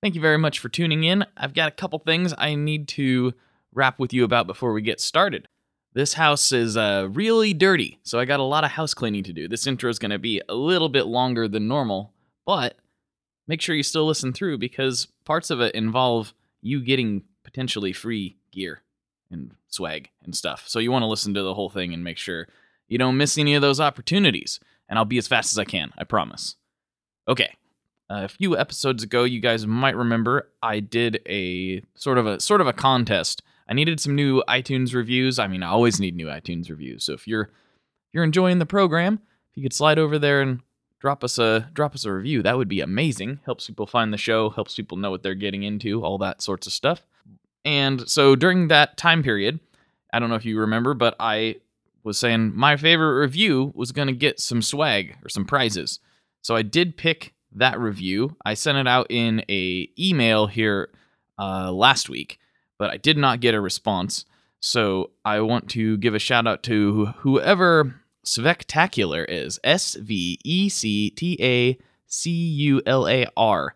Thank you very much for tuning in. I've got a couple things I need to wrap with you about before we get started. This house is uh, really dirty, so I got a lot of house cleaning to do. This intro is going to be a little bit longer than normal, but make sure you still listen through because parts of it involve you getting potentially free gear and swag and stuff. So you want to listen to the whole thing and make sure you don't miss any of those opportunities. And I'll be as fast as I can, I promise. Okay, Uh, a few episodes ago, you guys might remember I did a sort of a sort of a contest. I needed some new iTunes reviews. I mean, I always need new iTunes reviews. So if you're you're enjoying the program, if you could slide over there and drop us a drop us a review, that would be amazing. Helps people find the show, helps people know what they're getting into, all that sorts of stuff. And so during that time period, I don't know if you remember, but I was saying my favorite review was going to get some swag or some prizes. So I did pick that review. I sent it out in a email here uh, last week, but I did not get a response. So I want to give a shout out to whoever Svectacular is. S V E C T A C U L A R.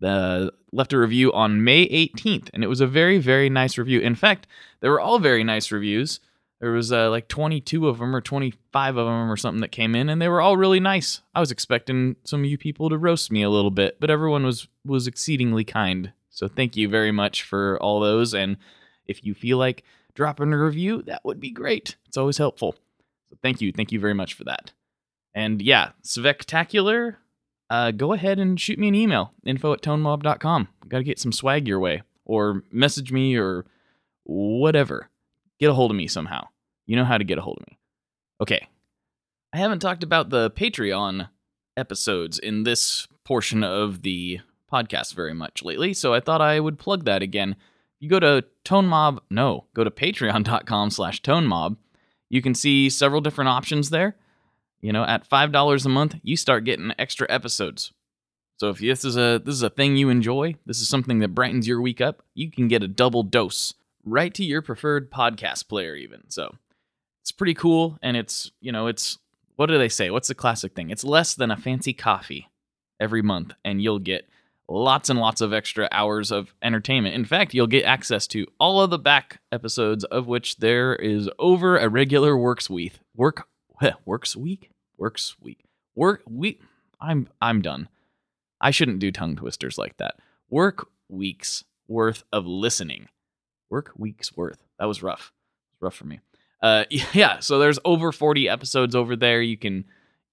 The left a review on May 18th, and it was a very, very nice review. In fact, they were all very nice reviews. There was uh, like 22 of them or 25 of them or something that came in, and they were all really nice. I was expecting some of you people to roast me a little bit, but everyone was was exceedingly kind. So thank you very much for all those. And if you feel like dropping a review, that would be great. It's always helpful. So thank you, thank you very much for that. And yeah, Svectacular, uh, go ahead and shoot me an email, info at tonemob.com. Got to get some swag your way, or message me, or whatever get a hold of me somehow. You know how to get a hold of me. Okay. I haven't talked about the Patreon episodes in this portion of the podcast very much lately, so I thought I would plug that again. You go to ToneMob, no, go to patreon.com slash ToneMob. You can see several different options there. You know, at $5 a month, you start getting extra episodes. So if this is a this is a thing you enjoy, this is something that brightens your week up, you can get a double dose right to your preferred podcast player even. So it's pretty cool and it's, you know, it's what do they say? What's the classic thing? It's less than a fancy coffee every month and you'll get lots and lots of extra hours of entertainment. In fact, you'll get access to all of the back episodes of which there is over a regular works week. Work works week? Works week. Work week. I'm I'm done. I shouldn't do tongue twisters like that. Work weeks worth of listening work week's worth. That was rough. It was rough for me. Uh, yeah. So there's over 40 episodes over there. You can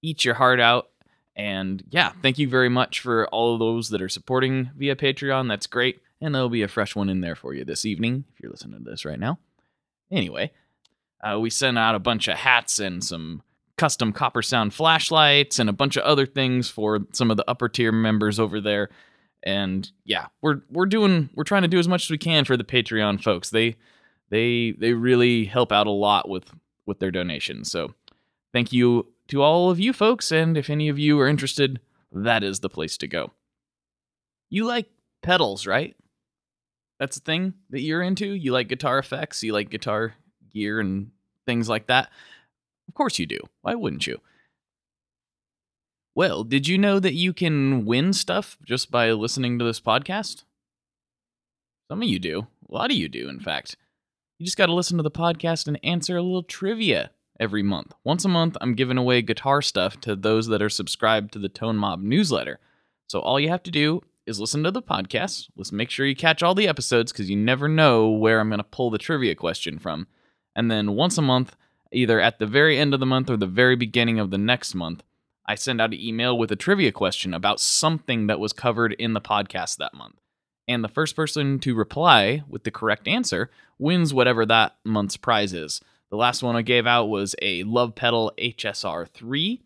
eat your heart out. And yeah, thank you very much for all of those that are supporting via Patreon. That's great. And there'll be a fresh one in there for you this evening if you're listening to this right now. Anyway, uh, we sent out a bunch of hats and some custom copper sound flashlights and a bunch of other things for some of the upper tier members over there and yeah, we're we're doing we're trying to do as much as we can for the Patreon folks. They they they really help out a lot with with their donations. So thank you to all of you folks, and if any of you are interested, that is the place to go. You like pedals, right? That's a thing that you're into. You like guitar effects, you like guitar gear and things like that. Of course you do. Why wouldn't you? Well, did you know that you can win stuff just by listening to this podcast? Some of you do. A lot of you do, in fact. You just got to listen to the podcast and answer a little trivia every month. Once a month, I'm giving away guitar stuff to those that are subscribed to the Tone Mob newsletter. So all you have to do is listen to the podcast. Let's make sure you catch all the episodes because you never know where I'm going to pull the trivia question from. And then once a month, either at the very end of the month or the very beginning of the next month, I send out an email with a trivia question about something that was covered in the podcast that month. And the first person to reply with the correct answer wins whatever that month's prize is. The last one I gave out was a Love Pedal HSR3.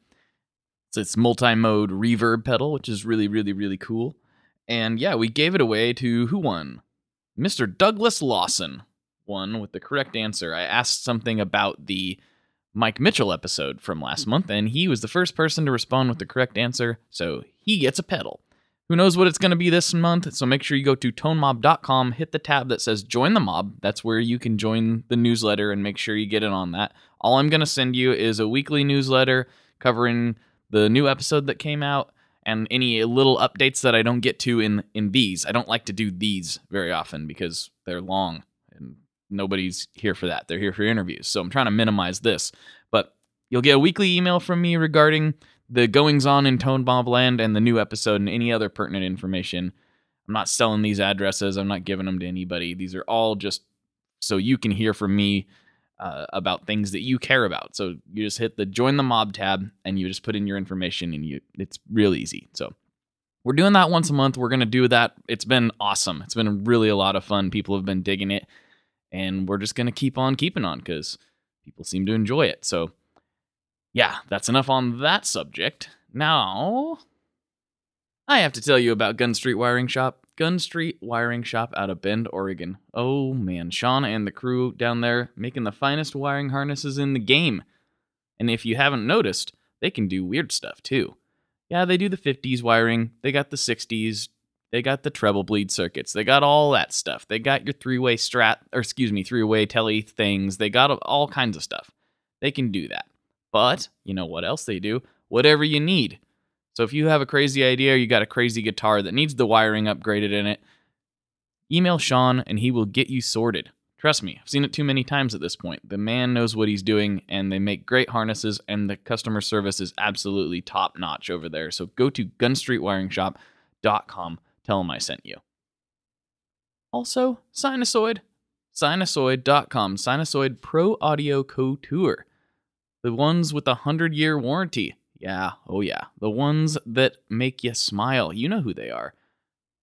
It's its multi mode reverb pedal, which is really, really, really cool. And yeah, we gave it away to who won? Mr. Douglas Lawson won with the correct answer. I asked something about the Mike Mitchell episode from last month, and he was the first person to respond with the correct answer, so he gets a pedal. Who knows what it's going to be this month? So make sure you go to tonemob.com, hit the tab that says join the mob. That's where you can join the newsletter and make sure you get in on that. All I'm going to send you is a weekly newsletter covering the new episode that came out and any little updates that I don't get to in in these. I don't like to do these very often because they're long nobody's here for that. They're here for interviews. So I'm trying to minimize this. But you'll get a weekly email from me regarding the goings on in Tone Mob Land and the new episode and any other pertinent information. I'm not selling these addresses. I'm not giving them to anybody. These are all just so you can hear from me uh, about things that you care about. So you just hit the join the mob tab and you just put in your information and you it's real easy. So we're doing that once a month. We're going to do that. It's been awesome. It's been really a lot of fun. People have been digging it and we're just going to keep on keeping on cuz people seem to enjoy it. So yeah, that's enough on that subject. Now I have to tell you about Gun Street Wiring Shop. Gun Street Wiring Shop out of Bend, Oregon. Oh man, Sean and the crew down there making the finest wiring harnesses in the game. And if you haven't noticed, they can do weird stuff too. Yeah, they do the 50s wiring, they got the 60s, they got the treble bleed circuits, they got all that stuff. They got your three way strat, or excuse me, three way tele things, they got all kinds of stuff. They can do that. But, you know what else they do? Whatever you need. So if you have a crazy idea, you got a crazy guitar that needs the wiring upgraded in it, email Sean and he will get you sorted. Trust me, I've seen it too many times at this point. The man knows what he's doing and they make great harnesses and the customer service is absolutely top notch over there. So go to gunstreetwiringshop.com. Tell him I sent you. Also, Sinusoid. Sinusoid.com. Sinusoid Pro Audio Couture. The ones with a 100 year warranty. Yeah, oh yeah. The ones that make you smile. You know who they are.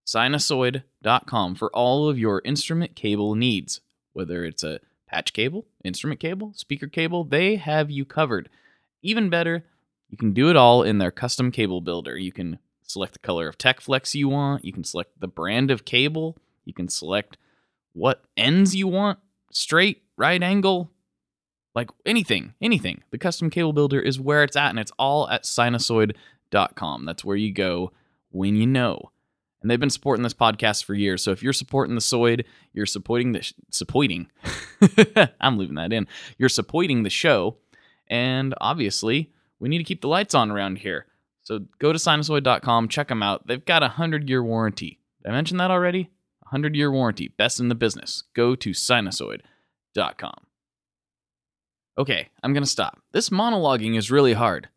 Sinusoid.com for all of your instrument cable needs. Whether it's a patch cable, instrument cable, speaker cable, they have you covered. Even better, you can do it all in their custom cable builder. You can select the color of TechFlex you want, you can select the brand of cable, you can select what ends you want, straight, right angle, like anything, anything. The custom cable builder is where it's at, and it's all at sinusoid.com. That's where you go when you know. And they've been supporting this podcast for years. So if you're supporting the Soid, you're supporting the sh- supporting. I'm leaving that in. You're supporting the show, and obviously we need to keep the lights on around here. So go to sinusoid.com, check them out. They've got a hundred year warranty. Did I mention that already? A hundred year warranty, best in the business. Go to sinusoid.com. Okay, I'm gonna stop. This monologuing is really hard.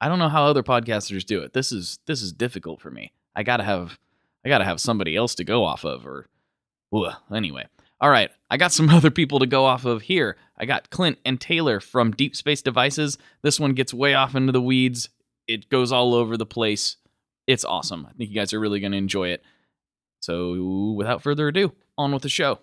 I don't know how other podcasters do it. This is this is difficult for me. I gotta have I gotta have somebody else to go off of, or ugh, anyway. All right, I got some other people to go off of here. I got Clint and Taylor from Deep Space Devices. This one gets way off into the weeds. It goes all over the place. It's awesome. I think you guys are really going to enjoy it. So, without further ado, on with the show.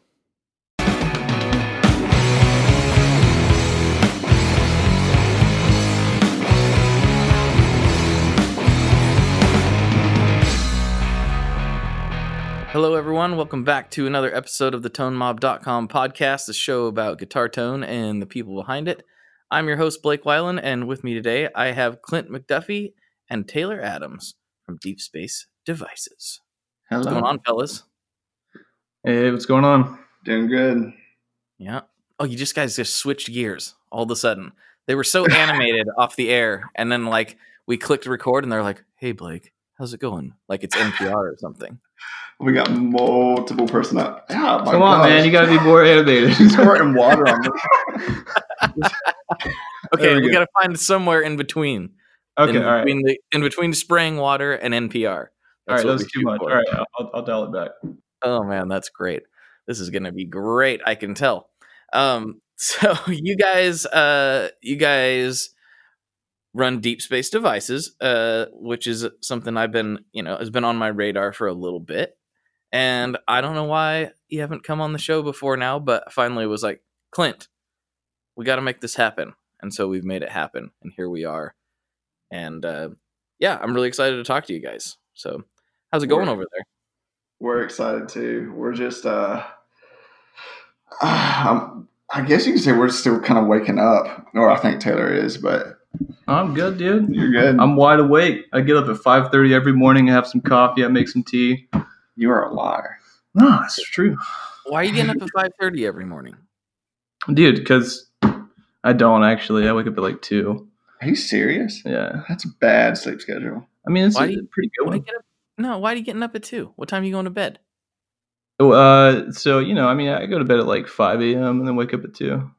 Hello, everyone. Welcome back to another episode of the ToneMob.com podcast, the show about guitar tone and the people behind it. I'm your host, Blake Weiland, and with me today I have Clint McDuffie and Taylor Adams from Deep Space Devices. Hello. What's going on, fellas? Hey, what's going on? Doing good. Yeah. Oh, you just guys just switched gears all of a sudden. They were so animated off the air, and then like we clicked record, and they're like, "Hey, Blake, how's it going?" Like it's NPR or something. We got multiple personal. Yeah, my Come on, gosh. man. You got to be more animated. She's squirting water on me. Okay, we we go. got to find somewhere in between. okay, in all right. between the in between spraying water and NPR. All right, that's we too much. for. All right, I'll- I'll, I'll dial it back. Oh man, that's great. This is gonna be great. I can tell. Um, so you guys, uh, you guys run Deep Space Devices, uh, which is something I've been, you know, has been on my radar for a little bit. And I don't know why you haven't come on the show before now, but finally was like, Clint, we got to make this happen. And so we've made it happen. And here we are. And uh, yeah, I'm really excited to talk to you guys. So, how's it going We're- over there? We're excited too. We're just, uh, um, I guess you can say we're still kind of waking up, or I think Taylor is, but I'm good, dude. you're good. I'm wide awake. I get up at 5:30 every morning. I have some coffee. I make some tea. you are a liar. No, it's true, Why are you getting up at 5:30 every morning? dude. Because I don't actually. I wake up at like two. Are you serious? Yeah. That's a bad sleep schedule. I mean, it's Why a you- pretty good Why do you one. get up? No, why are you getting up at two? What time are you going to bed? Oh, Uh, so you know, I mean, I go to bed at like 5 a.m. and then wake up at two.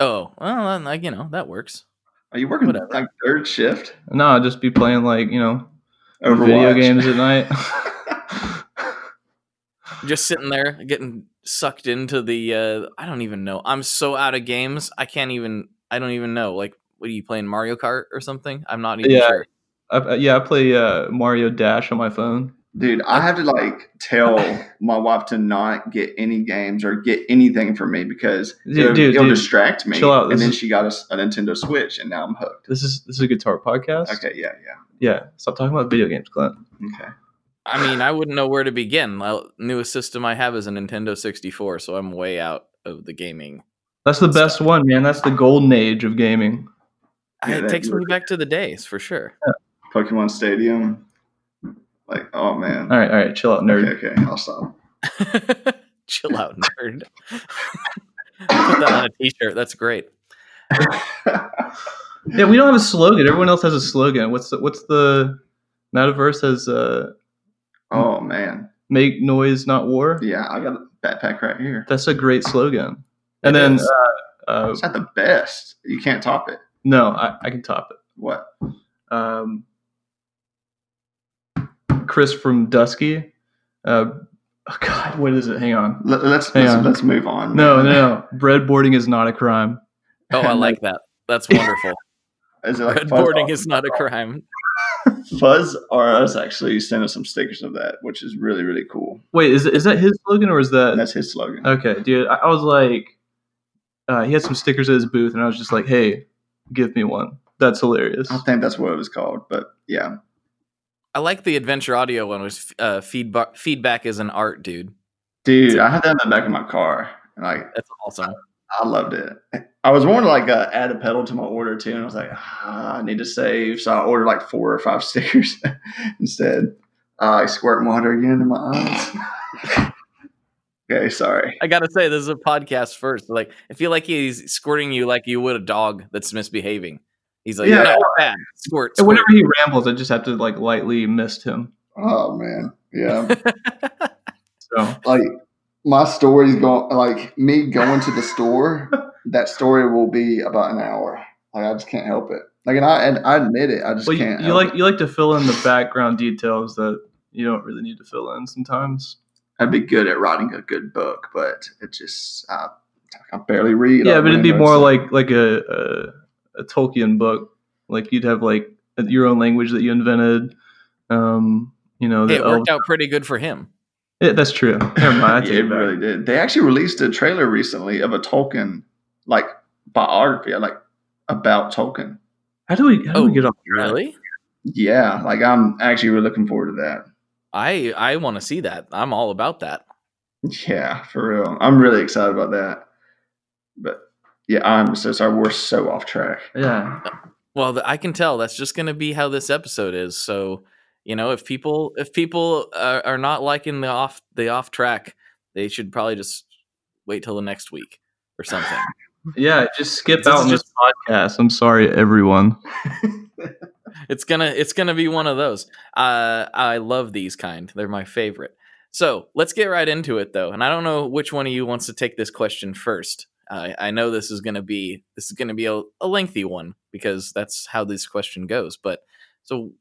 Oh, well, like you know, that works. Are you working Whatever. like third shift? No, I'll just be playing like you know Overwatch? video games at night. Just sitting there, getting sucked into the. uh I don't even know. I'm so out of games. I can't even. I don't even know. Like, what are you playing? Mario Kart or something? I'm not even Yeah. sure. I, I- yeah, I play uh, Mario Dash on my phone. Dude, I have to like tell my wife to not get any games or get anything from me because Dude, it'll, dude, it'll dude. distract me. Chill out. And This then is- she got us a, Nintendo Switch, and now I'm hooked. This is this is a guitar podcast. Okay, yeah, yeah, Yeah, stop talking about video games, Clint. okay. I mean, I wouldn't know where to begin. The newest system I have is a Nintendo 64, so I'm way out of the gaming. That's the best one, man. That's the golden age of gaming. Yeah, it that takes me back to the days for sure. Pokemon Stadium. Like, oh man. All right, all right, chill out, nerd. Okay, okay, I'll stop. Chill out, nerd. Put that on a T-shirt. That's great. Yeah, we don't have a slogan. Everyone else has a slogan. What's the what's the Mattoverse has uh oh man. make noise, not war. Yeah, I got a backpack right here. That's a great slogan. And It then is. uh, uh, It's not the best. You can't top it. no, I, I can top it. What? Um, Chris from Dusky. Uh, oh God, what is it? Hang on. Let, let's Hang let's, on. let's move on. No, no, no. Breadboarding is not a crime. Oh, I like that. That's wonderful. Is it like Breadboarding is not a crime. Fuzz R Us actually sent us some stickers of that, which is really really cool. Wait, is is that his slogan or is that? That's his slogan. Okay, dude. I, I was like, uh, he had some stickers at his booth, and I was just like, hey, give me one. That's hilarious. I think that's what it was called, but yeah, I like the adventure audio one. Was uh, feedback feedback is an art, dude. dude, I had that in the back of my car, and like That's awesome. I loved it. I was wanting to like uh, add a pedal to my order too, and I was like, ah, I need to save, so I ordered like four or five stickers instead. Uh, I squirt water again in my eyes. okay, sorry. I gotta say, this is a podcast first. Like, I feel like he's squirting you like you would a dog that's misbehaving. He's like, Yeah. no, bad. Squirt, squirt. whenever he rambles, I just have to like lightly mist him. Oh man, yeah. So like my story's going like me going to the store. That story will be about an hour. Like I just can't help it. Like, and I and I admit it. I just well, you, can't. you help like it. you like to fill in the background details that you don't really need to fill in sometimes. I'd be good at writing a good book, but it just I, I barely read. yeah, but it'd be more like like a, a a Tolkien book. Like you'd have like your own language that you invented. Um, you know, it worked elves- out pretty good for him. Yeah, that's true. Never mind. Yeah, it it really did. They actually released a trailer recently of a Tolkien like biography, like about Tolkien. How do we how do Oh, we get off? Really? Yeah, like I'm actually really looking forward to that. I I want to see that. I'm all about that. Yeah, for real. I'm really excited about that. But yeah, I'm so sorry. We're so off track. Yeah. Well, I can tell that's just going to be how this episode is. So, you know, if people if people are, are not liking the off the off track, they should probably just wait till the next week or something. Yeah, just skip This out on this podcast. I'm sorry, everyone. it's gonna it's gonna be one of those. Uh, I love these kind. They're my favorite. So let's get right into it, though. And I don't know which one of you wants to take this question first. I I know this is gonna be this is gonna be a, a lengthy one because that's how this question goes. But so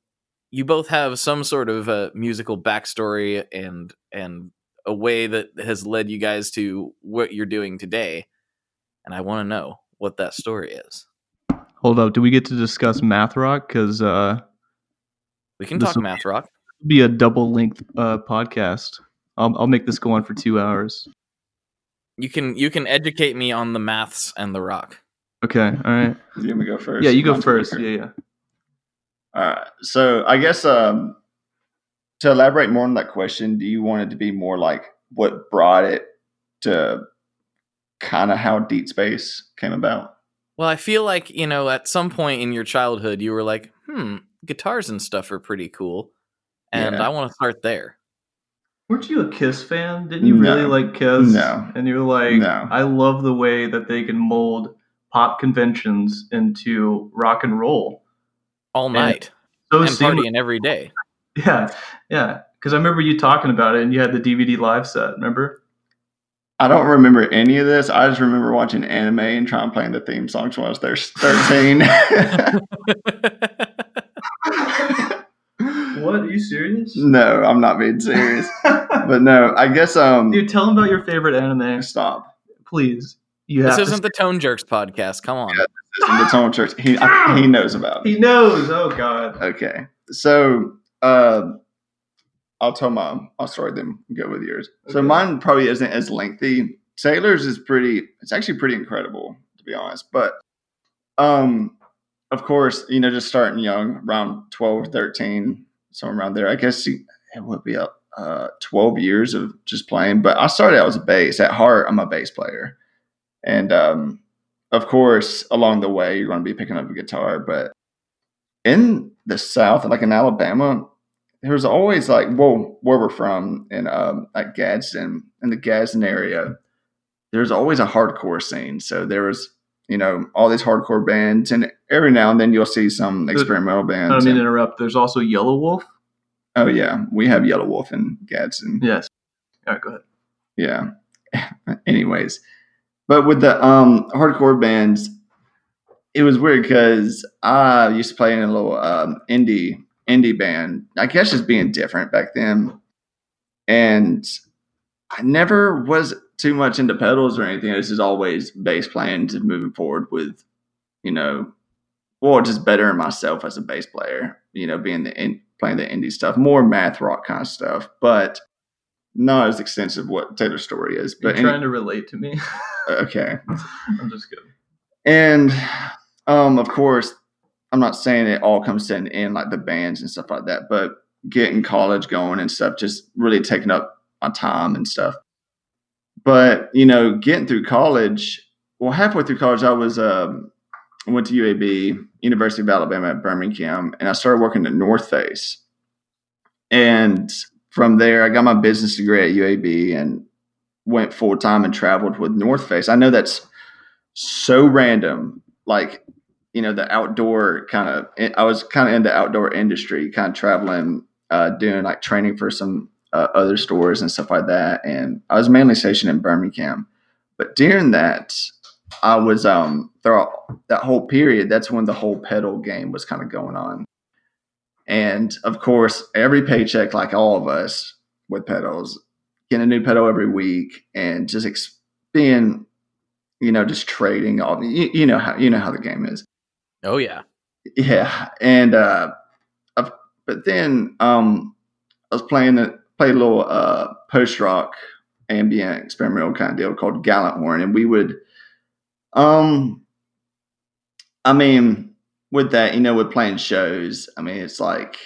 you both have some sort of a musical backstory and and a way that has led you guys to what you're doing today. And I want to know what that story is. Hold up. Do we get to discuss math rock? Because uh, We can talk math rock. be a double length uh, podcast. I'll, I'll make this go on for two hours. You can you can educate me on the maths and the rock. Okay. All right. You want me to go first? Yeah, you go Mine's first. quicker. Yeah, yeah. All right. So I guess um, to elaborate more on that question, do you want it to be more like what brought it to kind of how Deep Space came about? Well, I feel like, you know, at some point in your childhood you were like, "Hmm, guitars and stuff are pretty cool." And Yeah. I want to start there. Weren't you a Kiss fan? Didn't you really like Kiss? No. And you were like, No. I love the way that they can mold pop conventions into rock and roll. All night So and seamless- partying every day. Yeah, yeah. Because I remember you talking about it, and you had the DVD live set. Remember? I don't remember any of this. I just remember watching anime and trying playing the theme songs when I was there 13. What? Are you serious? no, I'm not being serious. But no, I guess um Dude, tell them about your favorite anime, stop. please. You this isn't the Tone Jerks podcast. Come on. Yeah. This is the Tone Church. He I, he knows about it. He knows. Oh God. Okay. So uh I'll tell my my story then go with yours. So mine probably isn't as lengthy. Sailors is pretty it's actually pretty incredible to be honest. But um of course, you know, just starting young, around 12 or 13, somewhere around there. I guess it would be a uh, 12 years of just playing. But I started out as a bass. At heart, I'm a bass player. And um, of course, along the way, you're going to be picking up a guitar. But in the South, like in Alabama, there was always like, well, where we're from in um, like Gadsden, in the Gadsden area, there's always a hardcore scene. So there was, you know, all these hardcore bands, and every now and then you'll see some experimental I bands. don't mean and- interrupt. There's also Yellow Wolf. oh yeah, we have Yellow Wolf in Gadsden. Yes. All right, go ahead. Yeah. Anyways, but with the um hardcore bands, it was weird because I used to play in a little um, indie indie band. I guess just being different back then, and I never was too much into pedals or anything. This is always bass playing, just moving forward with, you know, well, just bettering myself as a bass player. You know, being the in, playing the indie stuff, more math rock kind of stuff, but not as extensive what Taylor's story is. You're But any- trying to relate to me. okay, I'm just kidding. and um, of course, I'm not saying it all comes to an end like the bands and stuff like that, but getting college going and stuff just really taking up my time and stuff. But you know, getting through college, well, halfway through college, I was um, I went to UAB, University of Alabama at Birmingham, and I started working at North Face. And from there, I got my business degree at UAB and went full time and traveled with North Face. I know that's so random, like you know the outdoor kind of. I was kind of in the outdoor industry, kind of traveling, uh, doing like training for some uh, other stores and stuff like that. And I was mainly stationed in Birmingham, but during that, I was um throughout that whole period. That's when the whole pedal game was kind of going on. And of course, every paycheck, like all of us with pedals, getting a new pedal every week and just ex- being, you know, just trading all. You, you know how you know how the game is. Oh yeah. Yeah, and uh, I've, but then um, I was playing a played a little uh post rock ambient experimental kind of deal called Gallant Horn, and we would, um, I mean, with that, you know, with playing shows, I mean, it's like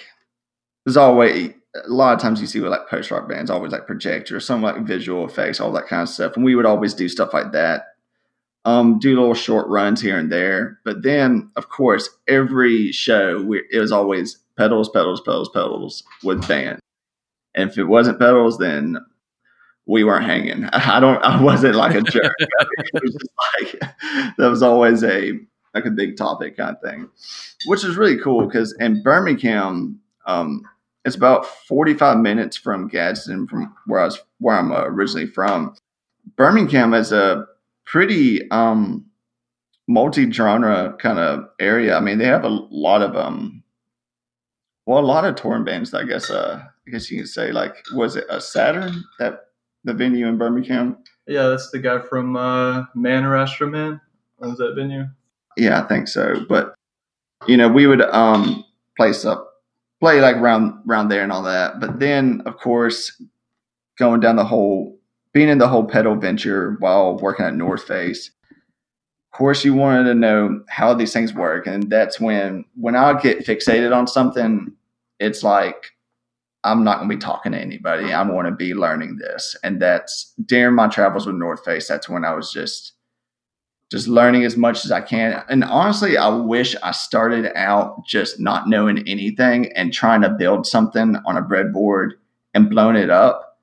there's always a lot of times you see with like post rock bands, always like projector, some like visual effects, all that kind of stuff, and we would always do stuff like that um, do little short runs here and there. But then, of course, every show we, it was always pedals, pedals, pedals, pedals with band. And if it wasn't pedals, then we weren't hanging. I don't. I wasn't like a jerk. it was just like that was always a like a big topic kind of thing, which is really cool because in Birmingham, um, it's about forty five minutes from Gadsden, from where I was, where I'm originally from. Birmingham is a pretty um multi-genre kind of area. I mean, they have a lot of um well, a lot of touring bands, I guess uh I guess you can say like was it a Saturn that the venue in Birmingham? Yeah, that's the guy from uh, Man or Astro Man. Owns that venue. Yeah, I think so. But you know, we would um play stuff, play like around around there and all that. But then, of course, going down the whole, being in the whole pedal venture while working at North Face. Of course, you wanted to know how these things work, and that's when when I get fixated on something, it's like I'm not going to be talking to anybody. I want to be learning this, and that's during my travels with North Face. That's when I was just just learning as much as I can. And honestly, I wish I started out just not knowing anything and trying to build something on a breadboard and blowing it up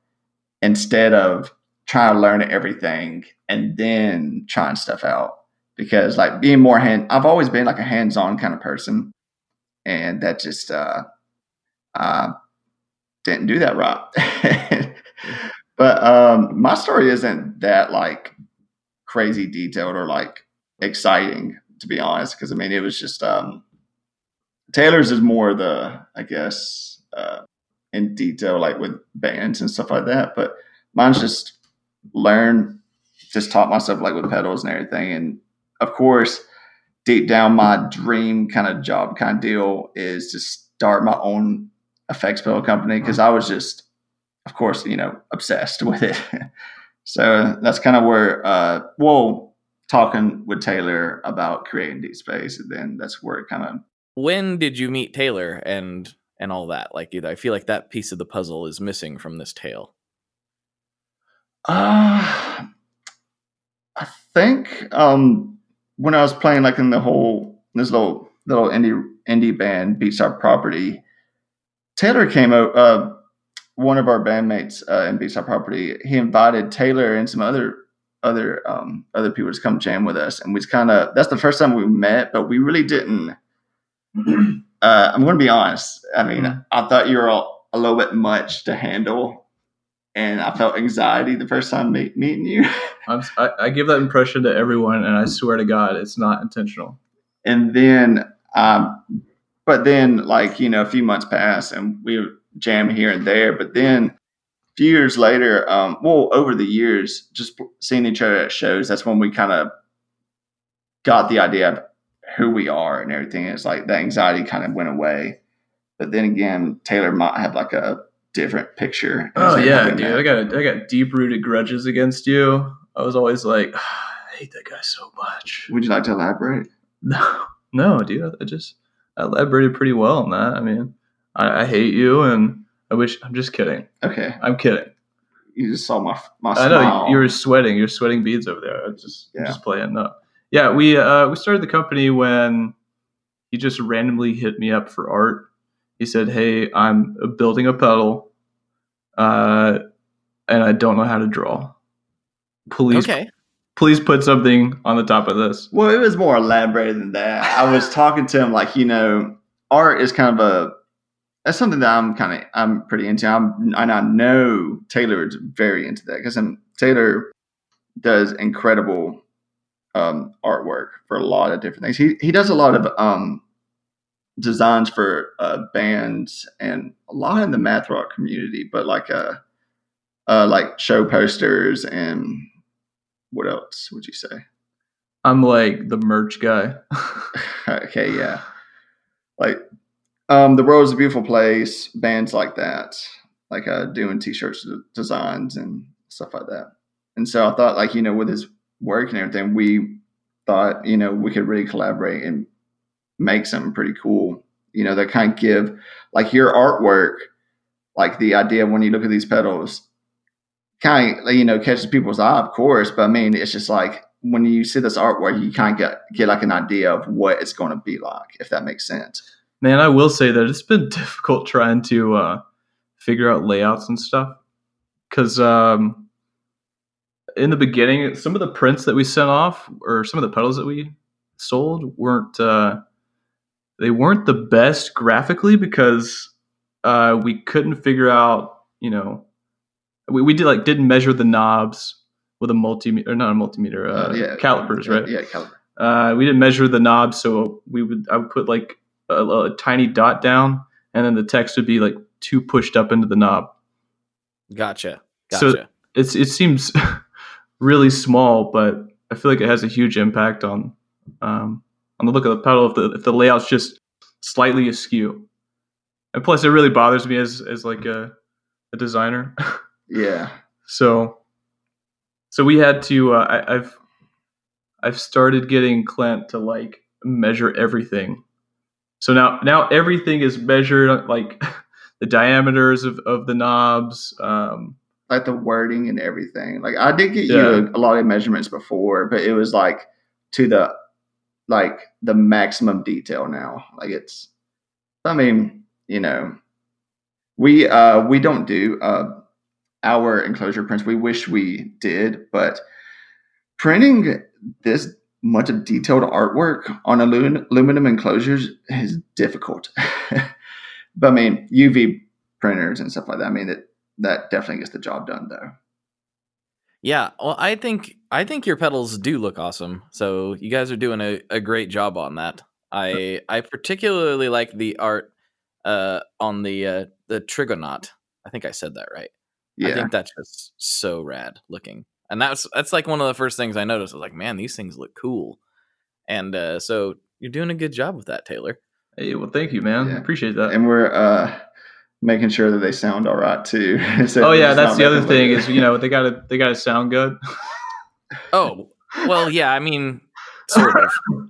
instead of trying to learn everything and then trying stuff out. Because like being more hand, I've always been like a hands-on kind of person, and that just uh, uh didn't do that right. but um, my story isn't that like crazy detailed or like exciting to be honest because i mean it was just um taylor's is more the i guess uh in detail like with bands and stuff like that but mine's just learn just taught myself like with pedals and everything and of course deep down my dream kind of job kind of deal is to start my own effects pedal company because i was just of course you know obsessed with it So that's kind of where, uh, well, talking with Taylor about creating Deep Space, and then that's where it kind of. When did you meet Taylor and and all that? Like, I feel like that piece of the puzzle is missing from this tale. Uh, I think um, when I was playing like in the whole this little little indie indie band Beats Our Property, Taylor came out. Uh, one of our bandmates uh, in Our Property, he invited Taylor and some other other um, other people to come jam with us, and we kind of that's the first time we met, but we really didn't. Uh, I'm going to be honest. I mean, mm-hmm. I thought you were a, little bit much to handle, and I felt anxiety the first time meet, meeting you. I, I give that impression to everyone, and I swear to God, it's not intentional. And then, um, but then, like you know, a few months passed, and we jam here and there. But then a few years later, um, well, over the years, just seeing each other at shows, that's when we kind of got the idea of who we are and everything. It's like the anxiety kind of went away. But then again, Taylor might have like a different picture. Oh yeah, dude. I got I got deep rooted grudges against you. I was always like, oh, I hate that guy so much. Would you like to elaborate? No, no, dude. I just I elaborated pretty well on that. I mean, I, I hate you, and I wish. I'm just kidding. Okay, I'm kidding. You just saw my my. I know you were sweating. You're sweating beads over there. I just yeah. just playing. No, yeah, we uh, we started the company when he just randomly hit me up for art. He said, "Hey, I'm building a pedal, uh, and I don't know how to draw. Please, okay. please put something on the top of this." Well, it was more elaborated than that. I was talking to him like, you know, art is kind of a that's something that I'm kind of I'm pretty into. I'm and I know Taylor is very into that because Taylor does incredible um, artwork for a lot of different things. He he does a lot of um, designs for uh, bands and a lot in the math rock community, but like uh, uh like show posters and what else would you say? I'm like the merch guy. okay, yeah. Like um, the world is a beautiful place. Bands like that, like uh, doing t-shirts designs and stuff like that. And so I thought, like you know, with his work and everything, we thought you know we could really collaborate and make something pretty cool. You know, that kind of give like your artwork, like the idea when you look at these pedals, kind of you know catches people's eye, of course. But I mean, it's just like when you see this artwork, you kind of get get like an idea of what it's going to be like, if that makes sense man, I will say that it's been difficult trying to uh, figure out layouts and stuff because um, in the beginning, some of the prints that we sent off or some of the pedals that we sold weren't uh, they weren't the best graphically because uh, we couldn't figure out, you know, we, we did like didn't measure the knobs with a multimeter or not a multimeter uh, uh yeah, calipers, right? Yeah, caliper. Uh, we didn't measure the knobs, so we would I would put like a, a tiny dot down, and then the text would be like two pushed up into the knob. Gotcha. Gotcha. So it's it seems really small, but I feel like it has a huge impact on um, on the look of the pedal if the if the layout's just slightly askew. And plus, it really bothers me as as like a a designer. Yeah. so so we had to. Uh, I, I've I've started getting Clint to like measure everything. So now now everything is measured like the diameters of, of the knobs. Um, Like the wording and everything. Like I did get you a, a lot of measurements before, but it was like to the like the maximum detail now. Like it's I mean, you know, we uh we don't do uh our enclosure prints. We wish we did, but printing this much of detailed artwork on aluminum, enclosures is difficult. but I mean, UV printers and stuff like that. I mean, that that definitely gets the job done, though. Yeah, well, I think I think your pedals do look awesome. So you guys are doing a, a great job on that. I I particularly like the art uh, on the uh, the Trigonaut. I think I said that right. Yeah. I think that's just so rad looking, and that's that's like one of the first things I noticed. I was like, man, these things look cool, and uh, so you're doing a good job with that, Taylor. hey, well, thank you, man. Yeah. Appreciate that. and we're uh making sure that they sound all right too. So oh yeah, that's the other thing look is you know they gotta they gotta sound good. Oh, well, yeah. I mean, sort of.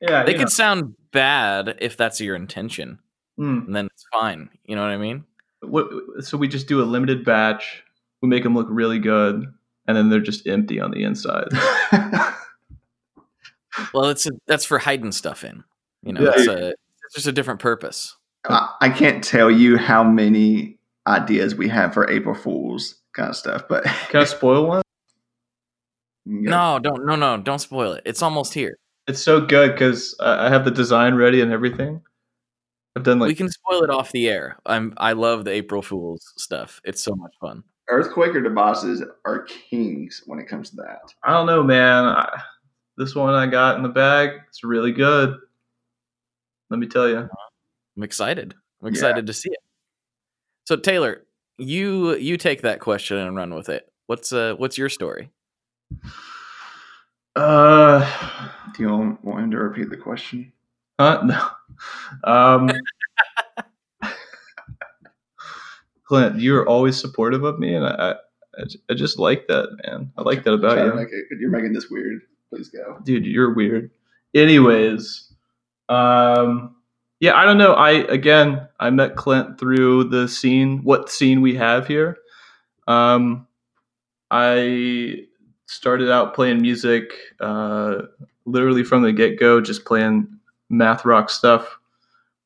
yeah, They you could sound bad if that's your intention. Mm. and then it's fine. You know what I mean? What, so we just do a limited batch. We make them look really good, and then they're just empty on the inside. Well, it's a, that's for hiding stuff in. You know, Yeah. it's, a, it's just a different purpose. I, I can't tell you how many ideas we have for April Fools kind of stuff, but Can I spoil one? No, don't, no, no, don't spoil it. It's almost here. It's so good because I I have the design ready and everything. I've done like we can spoil it off the air. I'm, I love the April Fools stuff. It's so much fun. Earthquaker devices are kings when it comes to that. I don't know, man. I, this one I got in the bag, it's really good. Let me tell you. I'm excited. I'm Yeah. excited to see it. So Taylor, you you take that question and run with it. What's uh what's your story? Uh, Do you want, him to repeat the question? huh? No. Um, Clint, you are always supportive of me, and I, I, I just like that, man. I like that about you. make it- you're making this weird. Please go. dude you're weird anyways um yeah i don't know i again i met clint through the scene what scene we have here um i started out playing music uh literally from the get-go just playing math rock stuff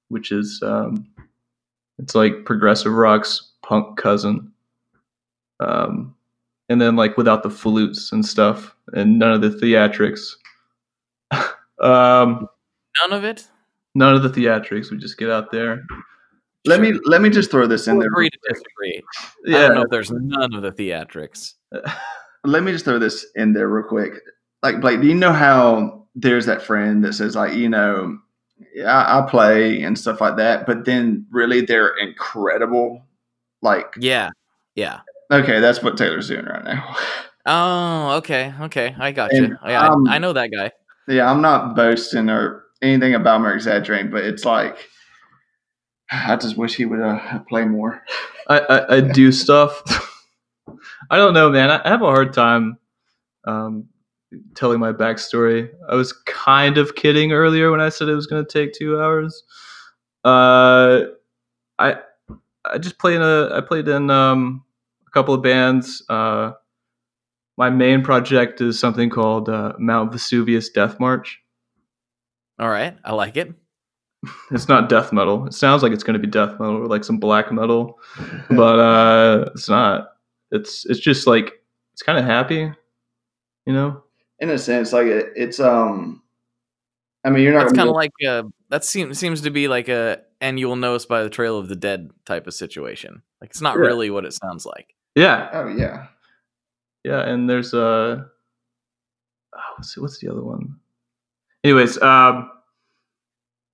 which is um it's like progressive rock's punk cousin um and then like without the flutes and stuff and none of the theatrics um None of it. none of the theatrics we just get out there Let me let me just throw this in We'll there. agree to disagree. I yeah don't know if there's none of the theatrics. Let me just throw this in there real quick. Like Blake, do you know how there's that friend that says like, you know, I, I play and stuff like that, but then really they're incredible. Like, Yeah. Yeah. okay, that's what Taylor's doing right now. Oh, okay. Okay. I got And, you. Yeah, um, I, I know that guy. yeah, I'm not boasting or anything about him or exaggerating, but it's like I just wish he would uh, play more. I, I, I do stuff i don't know man. I have a hard time um telling my backstory. I was kind of kidding earlier when i said it was going to take two hours. Uh i i just played in a i played in um a couple of bands. Uh my main project is something called uh, mount vesuvius death march. All right. I like it. it's not death metal. It sounds like it's going to be death metal or like some black metal but uh it's not it's it's just like it's kind of happy you know In a sense, like it, it's um, I mean, you're not It's kind of like uh that seems seems to be like a and you will know us by the trail of the dead type of situation. Like it's not Yeah. really what it sounds like. yeah Oh yeah, yeah and there's uh oh, what's, what's the other one anyways um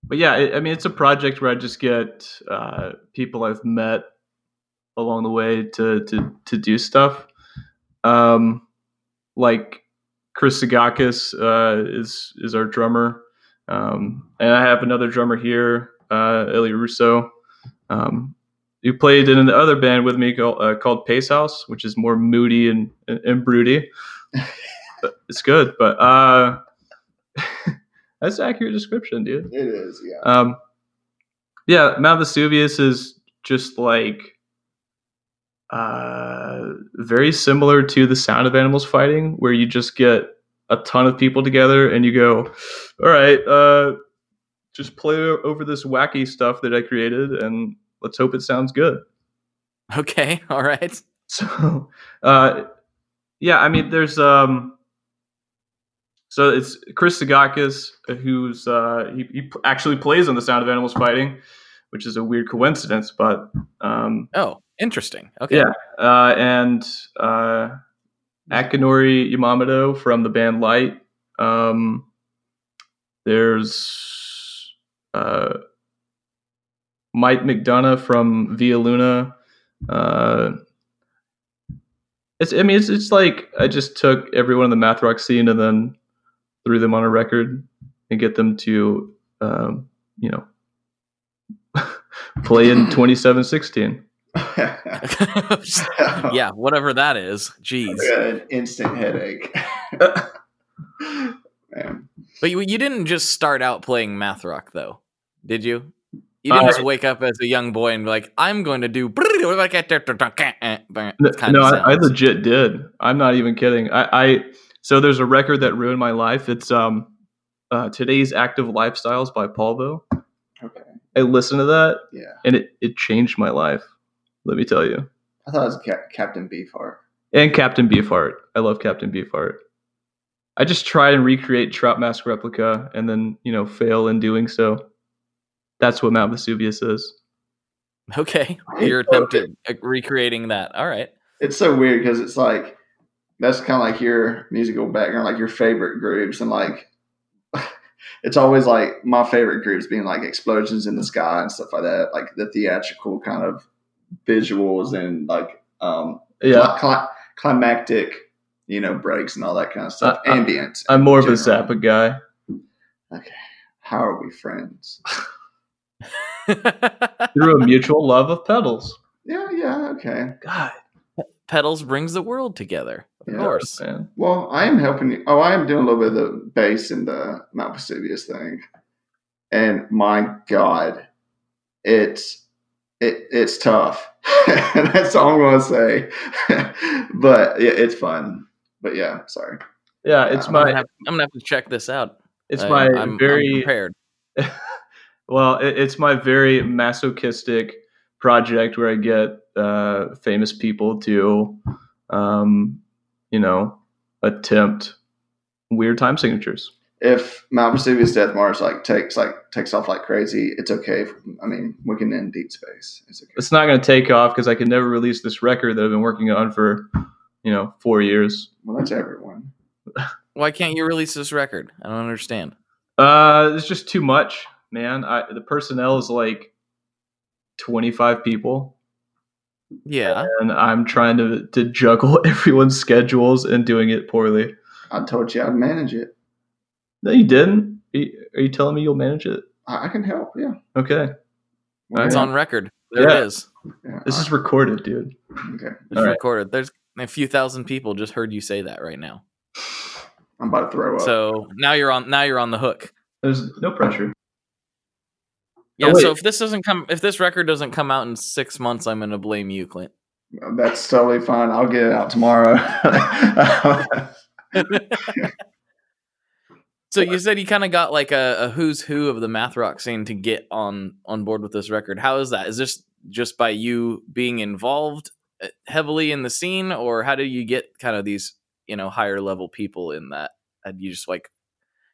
but yeah I, I mean it's a project where i just get uh people i've met along the way to to to do stuff um like chris sagakis uh is is our drummer Um, and I have another drummer here, uh, Ellie Russo, um, who played in another band with me called, uh, called Pace House, which is more moody and, and, and broody. But it's good, but uh, that's an accurate description, dude. It is, yeah. Um, yeah, Mount Vesuvius is just like uh, very similar to the Sound of Animals Fighting, where you just get a ton of people together and you go, "All right, uh, just play over this wacky stuff that I created, and let's hope it sounds good." Okay, all right. So, uh, yeah, I mean, there's um, so it's Chris Tsagakis who's uh, he, he actually plays on the Sound of Animals Fighting, which is a weird coincidence, but um, Oh, interesting. Okay. yeah, uh, and uh, Akinori Yamamoto from the band LITE. Um, there's uh, Mike McDonough from Via Luna. Uh, it's I mean it's it's like I just took everyone in the math rock scene and then threw them on a record and get them to um, you know play in 2716. yeah, whatever that is. Jeez. I got an instant headache. Man. But you, you didn't just start out playing math rock, though, did you? You didn't Uh, just wake up as a young boy and be like, "I'm going to do." No, kind no I, I legit did. I'm not even kidding. I, I so there's a record that ruined my life. It's um uh, today's active lifestyles by Polvo. Okay. I listened to that Yeah. and it it changed my life. Let me tell you. I thought it was Cap- Captain Beefheart. And Captain Beefheart. I love Captain Beefheart. I just try and recreate Trout Mask replica and then you know fail in doing so. That's what Mount Vesuvius is. Okay, you're attempting uh, recreating that. All right. It's so weird because it's like that's kind of like your musical background, like your favorite groups, and like it's always like my favorite groups being like explosions in the sky and stuff like that, like the theatrical kind of visuals and like um Yeah, cli- cli- climactic, you know, breaks and all that kind of stuff. Uh, Ambient. I'm more of a general. Zappa guy. Okay how are we friends? Through a mutual love of pedals. Yeah, yeah, okay. God, Pedals brings the world together. Of Yeah. course. man. Well, I am helping you. Oh, I am doing a little bit of the bass in the Mount Vesuvius thing, and my God, it's it it's tough. That's all I'm going to say. but yeah, it's fun. But yeah, sorry. Yeah, it's I'm, gonna my have, I'm gonna have to check this out. it's I- my I'm, I'm very prepared. well, it, it's my very masochistic project where I get uh, famous people to, um, you know, attempt weird time signatures. If Mount Vesuvius Death March like takes like takes off like crazy, it's okay. I mean, we can end Deep Space. It's okay. It's not going to take off because I can never release this record that I've been working on for, you know, four years. Well, that's everyone. Why can't you release this record? I don't understand. Uh, it's just too much, man. I, the personnel is like twenty five people. Yeah. and I'm trying to to juggle everyone's schedules and doing it poorly. I told you I'd manage it. No, you didn't. Are you, are you telling me you'll manage it? I, I can help. Yeah. Okay, It's Yeah. on record. There Yeah. it is. yeah. this is recorded, dude. okay. It's All right. recorded. There's a few thousand people just heard you say that right now. I'm about to throw up. So now you're on. Now you're on the hook. There's no pressure. Yeah. Oh, so if this doesn't come, if this record doesn't come out in six months, I'm gonna blame you, Clint. That's totally fine. I'll get it out tomorrow. So you said you kind of got like a, a who's who of the math rock scene to get on on board with this record. How is that? Is this just by you being involved uh, heavily in the scene, or how do you get kind of these you know higher level people in that? And you just like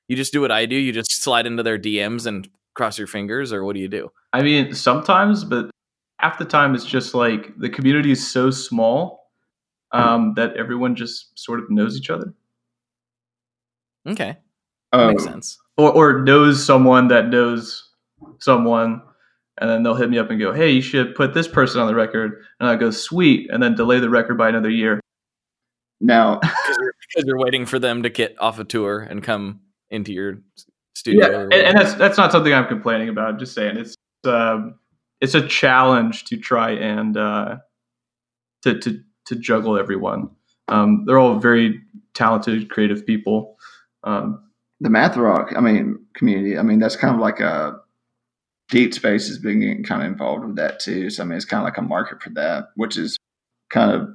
you just do what I do. You just slide into their DMs and cross your fingers, or what do you do? I mean, sometimes, but half the time it's just like the community is so small um, that everyone just sort of knows each other, Okay, um, makes sense. or or knows someone that knows someone. And then they'll hit me up and go, "Hey, you should put this person on the record." And I go, "Sweet," and then delay the record by another year. now, Because you're, 'cause you're waiting for them to get off a tour and come into your studio. Yeah, and, and that's that's not something I'm complaining about. I'm just saying it's um, it's a challenge to try and uh, to to to juggle everyone. Um, they're all very talented, creative people. Um, the math rock, I mean, community. I mean, that's kind of like a deep space is being getting kind of involved with that too. So I mean, it's kind of like a market for that, which is kind of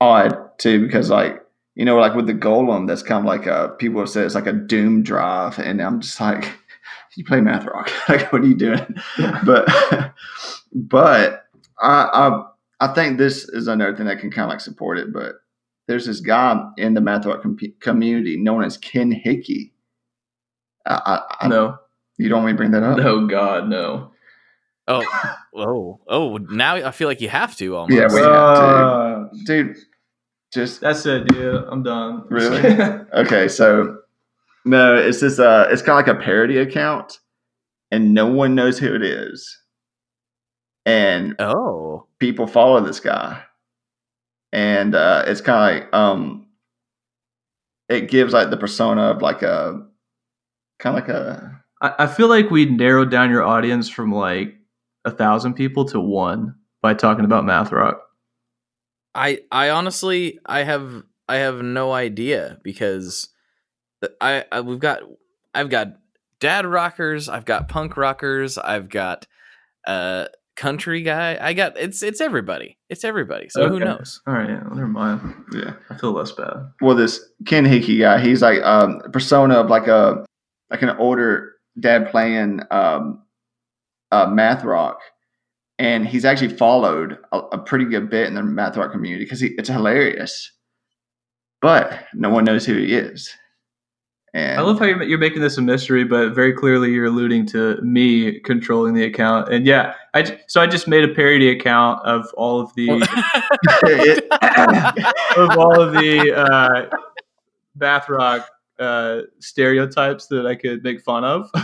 odd too, because like you know, like with the golem, that's kind of like a people have said it's like a doom drive, and I'm just like, you play math rock, like what are you doing? But but I, I I think this is another thing that can kind of like support it, but there's this guy in the math rock com- community known as Ken Hickey. I, I, I, no, you don't want me to bring that up? no, God, no. oh, oh, oh! Now I feel like you have to almost. Yeah, we have Uh, to. Dude, just that's it, dude. I'm done. Really? okay. So, no, it's just uh, it's kind of like a parody account, and no one knows who it is, and oh, people follow this guy, and uh, it's kind of like um, it gives like the persona of like a kind of like a I, I feel like we narrowed down your audience from like a thousand people to one by talking about math rock. I I honestly I have I have no idea because I, I we've got I've got dad rockers, I've got punk rockers, I've got uh country guy. I got it's it's everybody. It's everybody. So who knows? All right, well, never mind. yeah. I feel less bad. well, this Ken Hickey guy, he's like um, a persona of like a like an older dad playing um, uh, math rock, and he's actually followed a, a pretty good bit in the math rock community because it's hilarious, but no one knows who he is. And I love how you're, you're making this a mystery, but very clearly you're alluding to me controlling the account. And yeah, I so I just made a parody account of all of the of all of the uh, math rock uh, stereotypes that I could make fun of.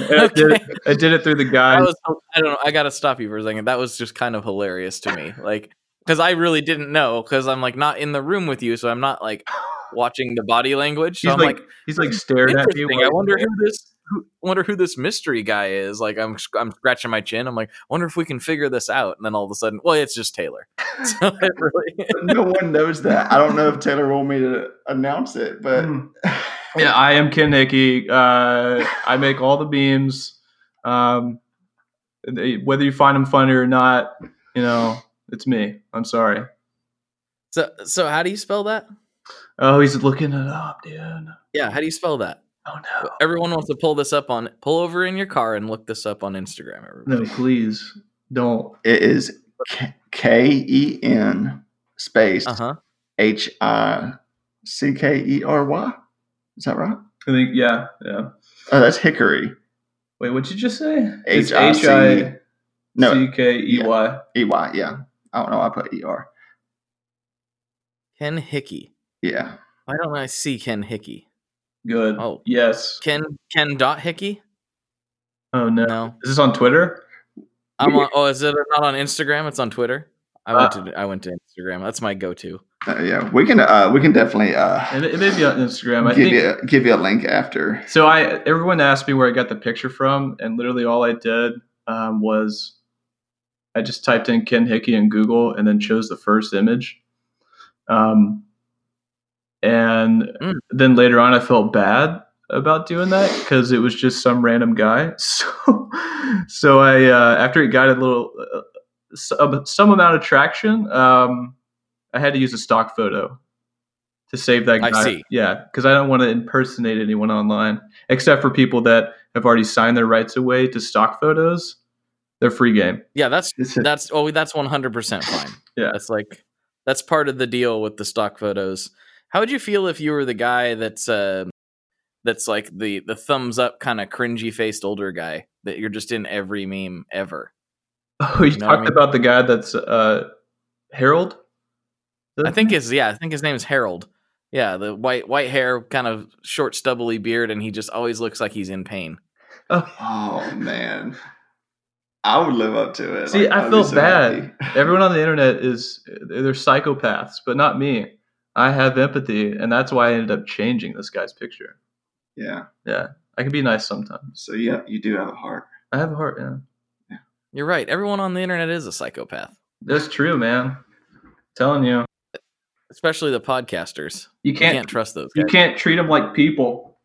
And I, did, Okay. I did it through the guy. I don't know. I gotta stop you for a second. That was just kind of hilarious to me, like because I really didn't know because I'm like not in the room with you, so I'm not like watching the body language. So He's I'm like, like, he's like staring at me. I wonder who this. Who, wonder who this mystery guy is. Like I'm, I'm scratching my chin. I'm like, wonder if we can figure this out. And then all of a sudden, well, it's just Taylor. So it really, no one knows that. I don't know if Taylor wanted me to announce it, but Mm. Yeah, I am Ken Hickey. Uh, I make all the beams. Um, they- whether you find them funny or not, you know, it's me. I'm sorry. so so how do you spell that? Oh, he's looking it up, dude. Yeah, how do you spell that? Oh no. Everyone wants to pull this up on pull over in your car and look this up on Instagram. Everybody. No, please don't. it is K E N space Uh huh. H I C K E R Y. Is that right? I think yeah, yeah. Oh, that's Hickory. Wait, what'd you just say? It's H-I-C- H I No, C K E Y. E Y. Yeah. I don't know. I put E R. Ken Hickey. Yeah. Why don't I see Ken Hickey? Good. Oh. yes. Ken Ken dot Hickey? Oh no. No. Is this on Twitter? I'm on. Oh, is it not on Instagram? It's on Twitter. I went Uh, to I went to Instagram. That's my go-to. Uh, yeah. We can. Uh, we can definitely uh, It, it may be on Instagram. I give think. you give you a link after. So I everyone asked me where I got the picture from, and literally all I did um, was I just typed in Ken Hickey in Google and then chose the first image. Um, and Mm. then later on, I felt bad about doing that because it was just some random guy. So, so I uh, after it got a little uh, some, some amount of traction, um, I had to use a stock photo to save that I see. Yeah, because I don't want to impersonate anyone online, except for people that have already signed their rights away to stock photos. They're free game. Yeah, that's that's oh that's 100 percent fine. Yeah. that's like that's part of the deal with the stock photos. How would you feel if you were the guy that's uh that's like the the thumbs up kind of cringy faced older guy that you're just in every meme ever? Oh, you You know what I talked mean? about the guy that's uh, Harold. I think his yeah, I think his name is Harold. Yeah, the white white hair, kind of short stubbly beard, and he just always looks like he's in pain. Oh, Oh man. I would live up to it. See, Like, I feel so bad. everyone on the internet is they're psychopaths, but not me. I have empathy, and that's why I ended up changing this guy's picture. Yeah. Yeah, I can be nice sometimes. So yeah, you do have a heart. I have a heart. Yeah, You're right. Everyone on the internet is a psychopath, that's true, man. telling you, especially the podcasters. you You can't, can't trust those you can't treat them like people.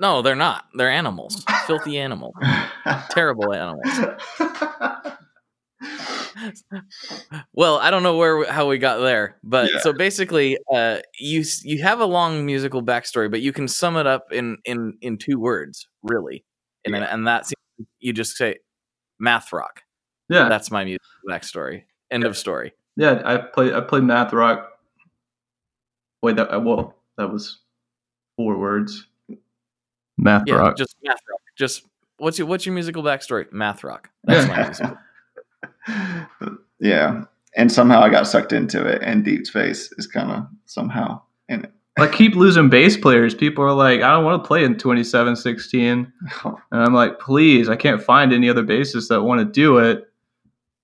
No, they're not. They're animals. Filthy animals. Terrible animals. Well, I don't know where how we got there, but Yeah. so basically, uh, you you have a long musical backstory, but you can sum it up in in in two words, really, and Yeah. and that's you just say math rock. Yeah, That's my musical backstory. End of story. yeah. I played. I played math rock. Wait, that uh, well, that was four words. Math Yeah, rock. just math rock. Just what's your what's your musical backstory? Math rock. That's my musical. yeah. And somehow I got sucked into it, and Deep Space is kind of somehow in it. I keep losing bass players. People are like, I don't want to play in 2716. And I'm like, please, I can't find any other bassists that want to do it.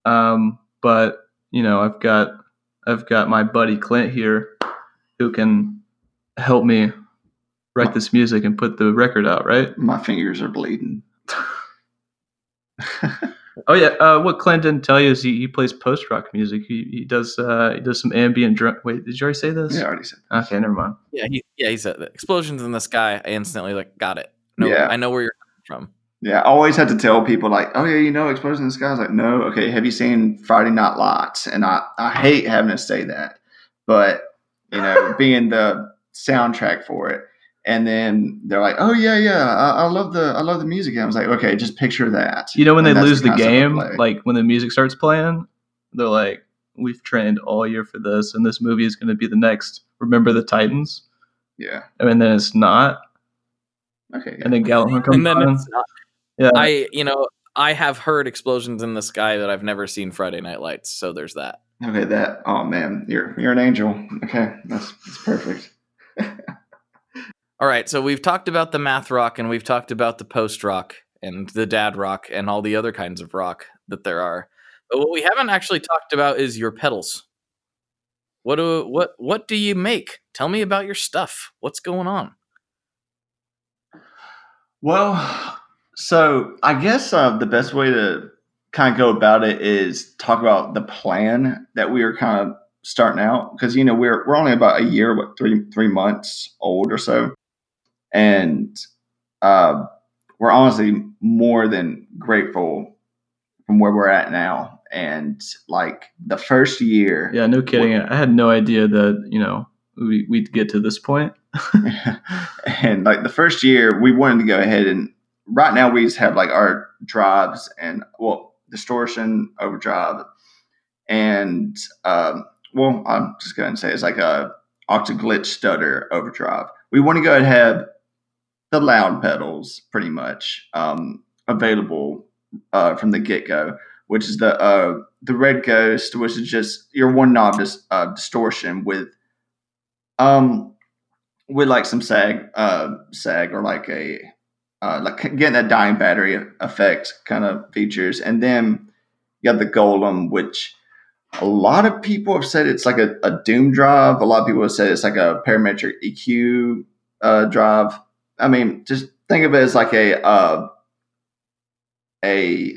Um, but you know, I've got I've got my buddy Clint here who can help me write this music and put the record out, right? My fingers are bleeding. Oh yeah, uh, what Clint didn't tell you is he, he plays post rock music. He, he does uh, he does some ambient drum. Wait, did you already say this? Yeah, I already said. Okay, never mind. Yeah, he, yeah, he said that. explosions in the sky. I instantly like got it. No, Yeah. I know where you're coming from. Yeah, I always had to tell people like, "Oh yeah, you know, explosions in the Sky." I was like, "No, okay. Have you seen Friday Night Lights?" And I, I hate having to say that, but you know, being the soundtrack for it, and then they're like, "Oh yeah, yeah, I, I love the, I love the music." And I was like, "Okay, just picture that." You know when And they lose the kind of stuff I game, like when the music starts playing, they're like, "We've trained all year for this, and this movie is going to be the next." Remember the Titans, yeah, and then it's not, okay, and then Gallant comes And then on. it's not. Yeah, I, you know, I have heard explosions in the sky that I've never seen Friday Night Lights. So there's that. okay, that. Oh man, you're you're an angel. Okay, that's that's perfect. All right, so we've talked about the math rock and we've talked about the post rock and the dad rock and all the other kinds of rock that there are. But what we haven't actually talked about is your pedals. What do what what do you make? Tell me about your stuff. What's going on? Well, so I guess uh, the best way to kind of go about it is talk about the plan that we are kind of starting out because you know we're we're only about a year, what three three months old or so, and uh, we're honestly more than grateful from where we're at now. And like the first year, yeah, no kidding. I had no idea that you know we, we'd get to this point. and like the first year we wanted to go ahead and right now we just have like our drives and well distortion overdrive and um well i'm just going to say it's like a octaglitch stutter overdrive we want to go ahead and have the loud pedals pretty much um available uh from the get-go which is the uh the red ghost which is just your one knob dis- uh, distortion with um with like some sag, uh, sag or like a uh, like getting that dying battery effect kind of features, and then you got the golem, which a lot of people have said it's like a, a doom drive. A lot of people have said it's like a parametric EQ uh, drive. I mean, just think of it as like a uh, a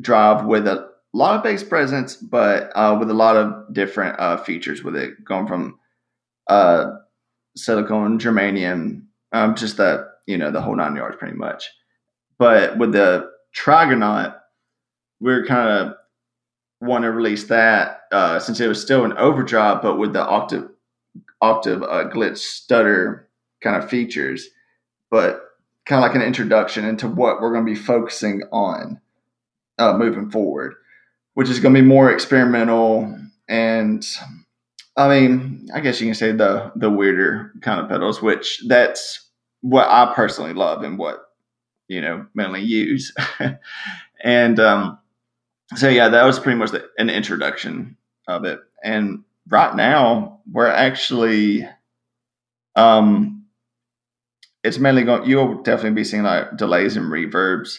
drive with a lot of bass presence, but uh, with a lot of different uh, features with it, going from uh, silicone, germanium, um, just that you know the whole nine yards, pretty much. But with the Trigonaut, we're kind of want to release that uh, since it was still an overdrive, but with the octave octave uh, glitch stutter kind of features, but kind of like an introduction into what we're going to be focusing on uh, moving forward, which is going to be more experimental and I mean, I guess you can say the the weirder kind of pedals, which that's what I personally love and what you know mainly use. and um, so yeah, that was pretty much the, an introduction of it. And right now, we're actually, um, it's mainly going. You'll definitely be seeing like delays and reverbs,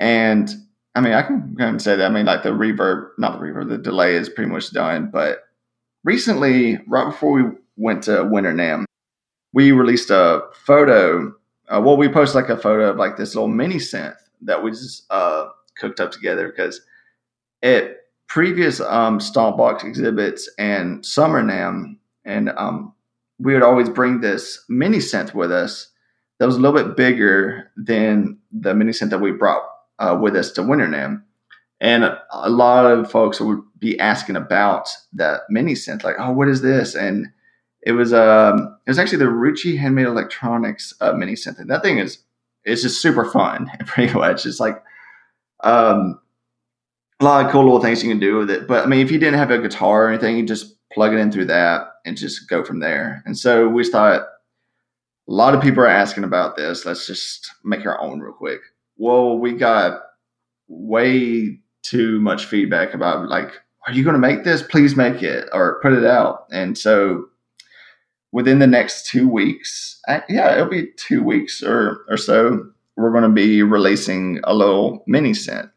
and I mean, I can kind of say that. I mean, like the reverb, not the reverb, the delay is pretty much done, but recently, right before we went to Winter NAMM, we released a photo. Uh, well, we posted like a photo of like this little mini synth that we just uh, cooked up together because at previous um, Stompbox exhibits and Summer NAMM, and um, we would always bring this mini synth with us that was a little bit bigger than the mini synth that we brought uh, with us to Winter NAMM. And a lot of folks would be asking about that mini synth, like, "Oh, what is this?" And it was um, it was actually the Ruchi Handmade Electronics uh, mini synth. And that thing is it's just super fun, pretty much. It's like um, a lot of cool little things you can do with it. But I mean, if you didn't have a guitar or anything, you just plug it in through that and just go from there. And so we thought a lot of people are asking about this. Let's just make our own real quick. Well, we got way too much feedback about like, are you going to make this? Please make it or put it out. And so within the next two weeks, uh, yeah, it'll be two weeks or, or so, we're going to be releasing a little mini synth.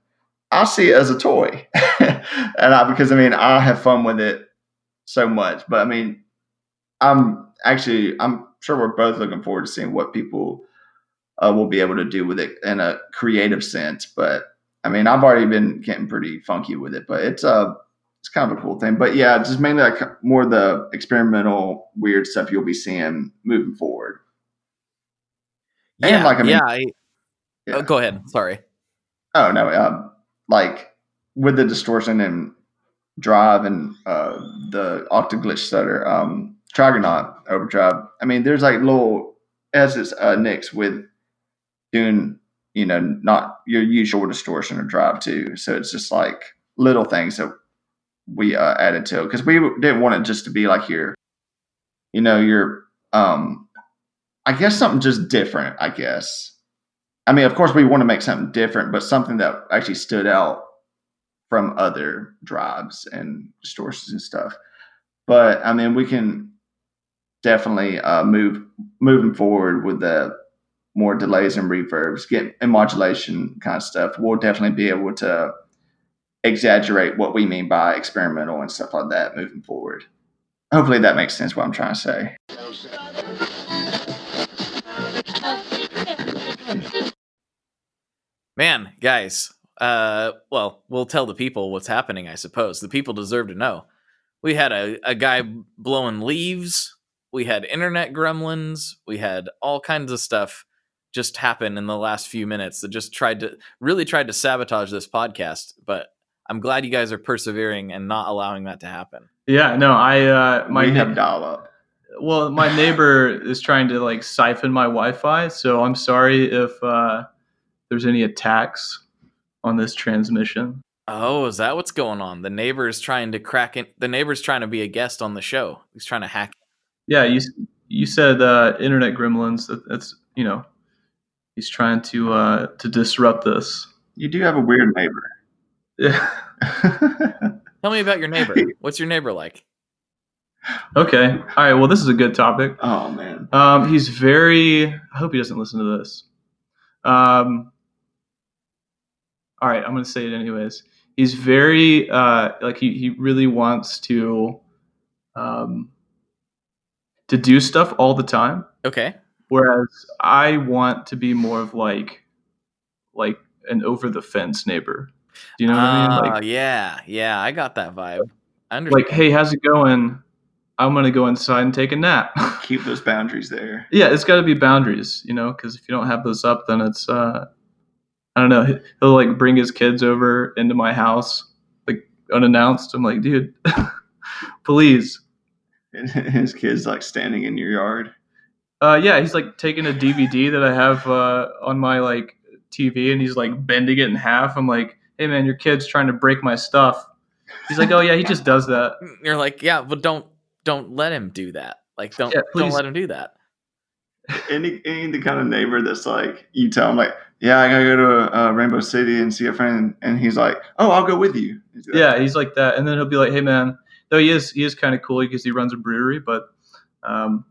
I see it as a toy. and I, because I mean, I have fun with it so much, but I mean, I'm actually, I'm sure we're both looking forward to seeing what people uh, will be able to do with it in a creative sense. But I mean, I've already been getting pretty funky with it, but it's uh it's kind of a cool thing. But yeah, just mainly like more the experimental weird stuff you'll be seeing moving forward. Yeah, and like I mean, yeah, I, yeah. Oh, go ahead. Sorry. Oh no, um, like with the distortion and drive and uh, the octaglitch stutter, um, Trigonaut overdrive. I mean, there's like little as it's uh, nicks with doing you know not your usual distortion or drive too. So it's just like little things that we uh, added to because we didn't want it just to be like your, you know, your um, I guess something just different. I guess. I mean, of course, we want to make something different, but something that actually stood out from other drives and distortions and stuff. But I mean, we can definitely uh, move moving forward with the more delays and reverbs, get and modulation kind of stuff. We'll definitely be able to exaggerate what we mean by experimental and stuff like that moving forward. Hopefully, that makes sense. What I'm trying to say. Man, guys, uh, well, we'll tell the people what's happening, I suppose. The people deserve to know. We had a, a guy blowing leaves. We had internet gremlins. We had all kinds of stuff just happen in the last few minutes that just tried to really tried to sabotage this podcast. But I'm glad you guys are persevering and not allowing that to happen. Yeah, no, I uh my we have dial up. Well, my neighbor is trying to like siphon my Wi-Fi, so I'm sorry if uh there's any attacks on this transmission. Oh, is that what's going on? The neighbor's trying to crack it. The neighbor's trying to be a guest on the show. He's trying to hack. Yeah, you you said uh, internet gremlins. That, that's you know, he's trying to uh, to disrupt this. You do have a weird neighbor. Yeah. Tell me about your neighbor. What's your neighbor like? Okay. All right. Well, this is a good topic. Oh man. Um, he's very. I hope he doesn't listen to this. Um, all right, I'm going to say it anyways. He's very uh, like he he really wants to um, to do stuff all the time. Okay. Whereas I want to be more of like like an over the fence neighbor. Do you know what uh, I mean? Like, yeah, yeah, I got that vibe. I understand. Like, hey, how's it going? I'm gonna go inside and take a nap. Keep those boundaries there. Yeah, it's got to be boundaries, you know, because if you don't have those up, then it's uh, I don't know. He'll like bring his kids over into my house like unannounced. I'm like, dude, please. And his kids like standing in your yard. Uh, yeah, he's like taking a DVD that I have uh, on my like TV, and he's like bending it in half. I'm like, hey man, your kid's trying to break my stuff. He's like, oh yeah, he just does that. You're like, yeah, but don't don't let him do that. Like, don't yeah, don't let him do that. Any any the kind of neighbor that's like, you tell him like, yeah, I gotta go to uh, Rainbow City and see a friend, and he's like, "Oh, I'll go with you." Yeah, he's like that, and then he'll be like, "Hey, man," though he is he is kind of cool because he runs a brewery, but um,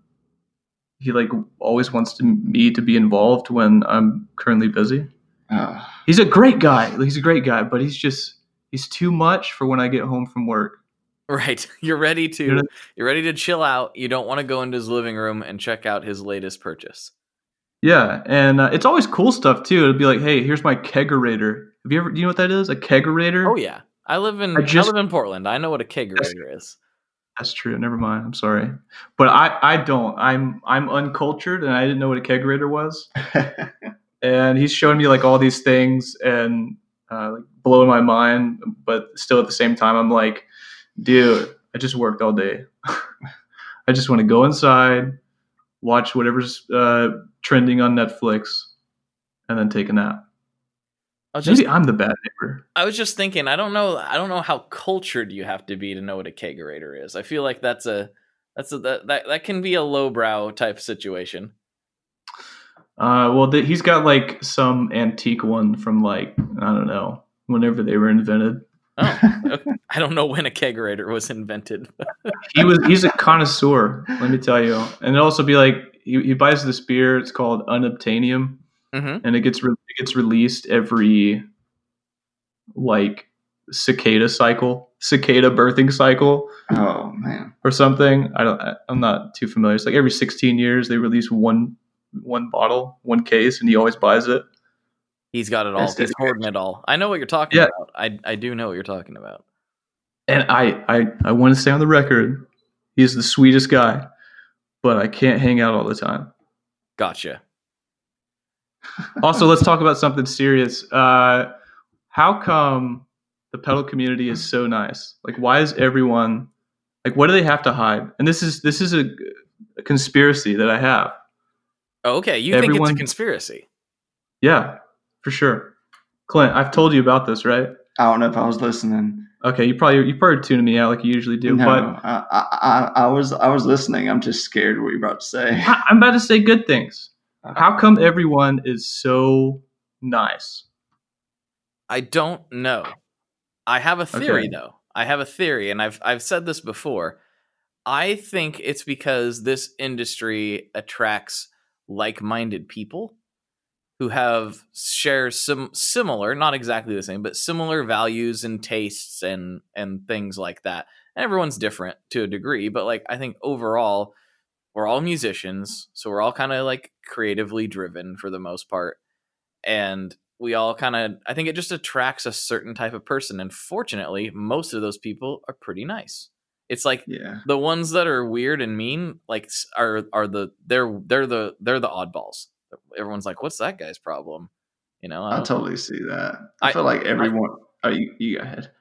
he like always wants to me to be involved when I'm currently busy. Oh. He's a great guy. He's a great guy, but he's just he's too much for when I get home from work. Right. You're ready to You know- you're ready to chill out. You don't want to go into his living room and check out his latest purchase. Yeah, and uh, it's always cool stuff too. It'll be like, hey, here's my kegerator. Have you ever? Do you know what that is? A kegerator? Oh yeah. I live in I I, live in Portland. I know what a kegerator is. That's true. Never mind. I'm sorry, but I I don't. I'm I'm uncultured, and I didn't know what a kegerator was. and he's showing me like all these things and uh, like blowing my mind, but still at the same time, I'm like, dude, I just worked all day. I just want to go inside, watch whatever's uh, trending on Netflix, and then take a nap. Just Maybe I'm the bad neighbor. I was just thinking, I don't know I don't know how cultured you have to be to know what a kegerator is. I feel like that's a that's a that that, that can be a lowbrow type situation. Uh, well, the, he's got like some antique one from like I don't know whenever they were invented. Oh, okay. I don't know when a kegerator was invented. He was he's a connoisseur, let me tell you. And it also be like he, he buys this beer. It's called Unobtainium, hmm and it gets re- it gets released every like cicada cycle, cicada birthing cycle oh man. or something. I don't. I, I'm not too familiar. It's like every 16 years they release one one bottle, one case, and he always buys it. He's got it all. That's He's hoarding it all. I know what you're talking Yeah. about. I I do know what you're talking about. And I I I want to say on the record, he's the sweetest guy, but I can't hang out all the time. Gotcha. Also let's talk about something serious uh how come the pedal community is so nice like why is everyone like what do they have to hide and this is this is a, a conspiracy that i have Oh, okay, you think it's a conspiracy? yeah for sure clint i've told you about this right I don't know if I was listening. okay you probably you probably tuned me out like you usually do no, but I, I, I, I was I was listening. I'm just scared what you're about to say. I, i'm about to say good things how come everyone is so nice I don't know. I have a theory Okay. though. I have a theory, and I've I've said this before. I think it's because this industry attracts like-minded people who have share some similar, not exactly the same, but similar values and tastes and and things like that. And everyone's different to a degree, but like I think overall, we're all musicians, so we're all kind of like creatively driven for the most part, and we all kind of I think it just attracts a certain type of person, and fortunately, most of those people are pretty nice. It's like Yeah. the ones that are weird and mean like are are the they're they're the they're the oddballs everyone's like what's that guy's problem you know I don't- totally see that. I, I- feel like everyone. oh, you, you go ahead.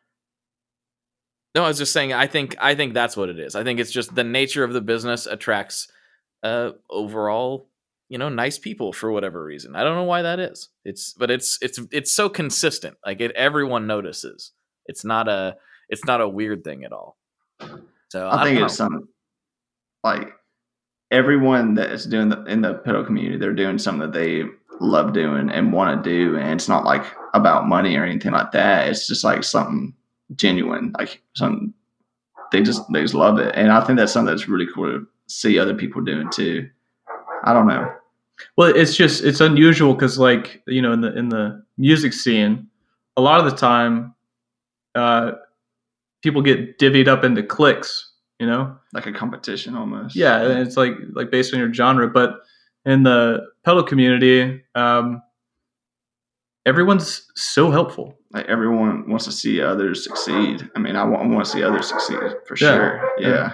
No i was just saying i think i think that's what it is. I think it's just the nature of the business attracts uh overall you know nice people for whatever reason. I don't know why that is. It's but it's it's it's so consistent. Like it everyone notices. It's not a it's not a weird thing at all. So I think it's something like everyone that is doing the in the pedal community, they're doing something that they love doing and want to do, and it's not like about money or anything like that. It's just like something genuine, like something they just they just love it, and I think that's something that's really cool to see other people doing too. I don't know. Well, it's just it's unusual because like you know in the in the music scene, a lot of the time, uh, people get divvied up into cliques. You know, Like a competition almost. yeah, and it's like like based on your genre. But in the pedal community, um, everyone's so helpful. like everyone wants to see others succeed. I mean, I want, I want to see others succeed for Yeah. sure. Yeah. Yeah.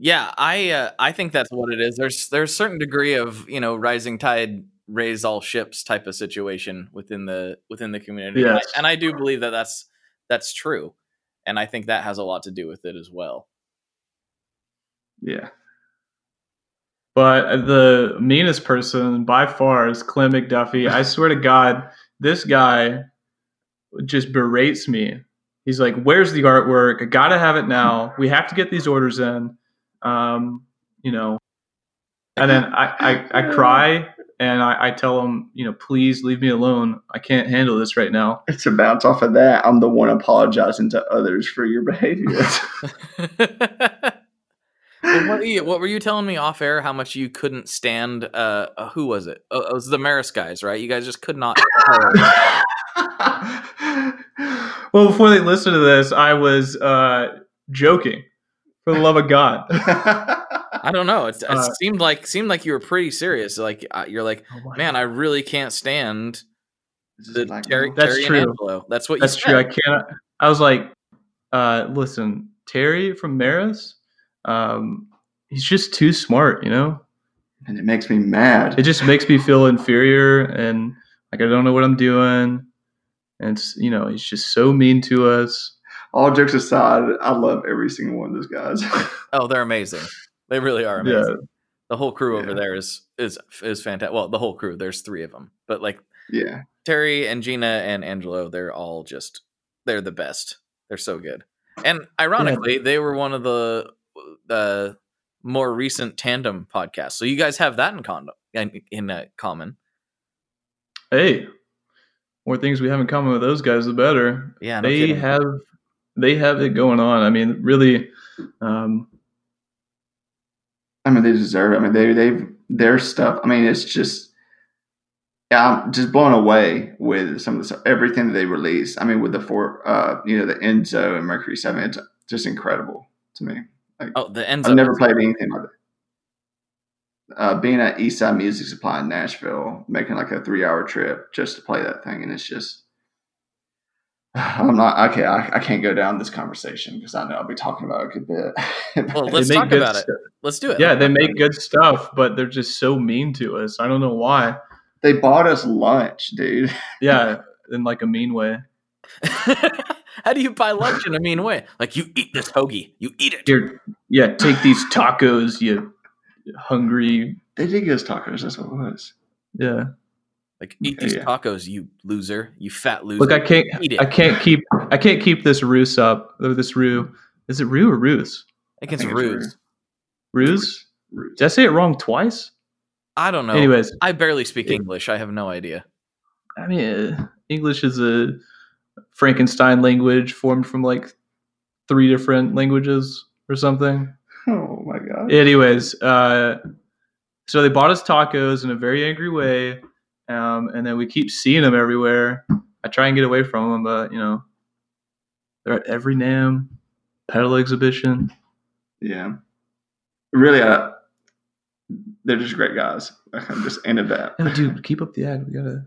Yeah, I uh, I think that's what it is. There's there's a certain degree of you know rising tide raise all ships type of situation within the within the community, and, I, Yes. and I do believe that that's that's true, and I think that has a lot to do with it as well. Yeah. But the meanest person by far is Clem McDuffie. I swear to God, this guy just berates me. He's like, "Where's the artwork? I gotta have it now. We have to get these orders in." Um, you know, and then I, I, I cry and I, I tell him, you know, please leave me alone. I can't handle this right now. It's a bounce off of that, I'm the one apologizing to others for your behavior. Well, what, were you, what were you telling me off air? How much you couldn't stand? Uh, uh, who was it? Oh, it was the Meris guys, right? You guys just could not. well, before they listened to this, I was uh, joking. For the love of God. I don't know. It, it Uh, seemed like seemed like you were pretty serious. Like uh, you're like, man, I really can't stand the Black Terry, Mirror. That's Terry true. and Angelo. That's what you That's said. true. I can't. I was like, uh, listen, Terry from Meris, um, he's just too smart. You know, and it makes me mad. it just makes me feel inferior and like I don't know what I'm doing. And it's, you know, he's just so mean to us. All jokes aside, I love every single one of those guys. Oh, they're amazing. They really are Yeah. amazing. The whole crew over there is is is fantastic. Well, the whole crew. There's three of them, but like yeah, Terry and Gina and Angelo, they're all just they're the best. They're so good. And ironically, they were one of the the more recent tandem podcast. So you guys have that in con in, in uh, common. Hey, more things we have in common with those guys, the better. Yeah, no they kidding. have they have it going on. I mean, really, um, I mean they deserve. It. I mean they they their stuff. I mean it's just. Yeah, I'm just blown away with some of the stuff, everything that they release. I mean, with the four, uh, you know, the Enzo and Mercury Seven, it's just incredible to me. Oh, the ends I've never played anything like that. Uh, being at Eastside Music Supply in Nashville, making like a three-hour trip just to play that thing, and it's just, I'm not okay. I, I can't go down this conversation because I know I'll be talking about it a good bit. Well, let's talk good about it. Let's do it. Yeah, they make good stuff, but they're just so mean to us. I don't know why. they bought us lunch, dude. Yeah, in like a mean way. How do you buy lunch in a mean way? Like you eat this hoagie, you eat it. Here, yeah, take these tacos, you hungry. They did give us tacos. That's what it was. Yeah. Like eat Okay, these yeah. tacos, you loser, you fat loser. Look, I can't. Eat it. I can't keep. I can't keep this ruse up. Or this rue. Is it rue or ruse? I think it's I think it's rude. Ruse. Rude. Did I say it wrong twice? I don't know. Anyways, I barely speak Yeah. English. I have no idea. I mean, uh, English is a Frankenstein language formed from like three different languages or something. Oh my god. Anyways, uh, so they bought us tacos in a very angry way, um, and then we keep seeing them everywhere. I try and get away from them, but you know, they're at every NAMM pedal exhibition. Yeah. Really, uh, they're just great guys. I'm just into that. No, dude, keep up the act. We gotta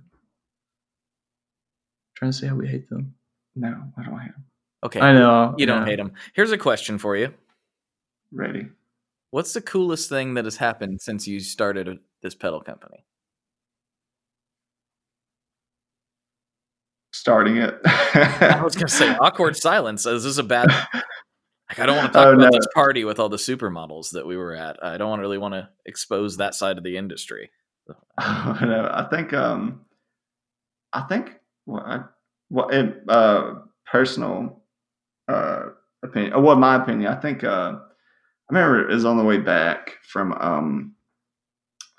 trying to say how we hate them. No, I don't hate them. Okay. I know You don't yeah. hate them. Here's a question for you. Ready. What's the coolest thing that has happened since you started this pedal company? Starting it. I was gonna say awkward silence. Is this a bad? Like I don't want to talk Oh, about no. this party with all the supermodels that we were at. I don't want really want to expose that side of the industry. Oh, no, I think um, I think what I, what uh personal uh opinion, or what my opinion, I think uh, I remember it was on the way back from um,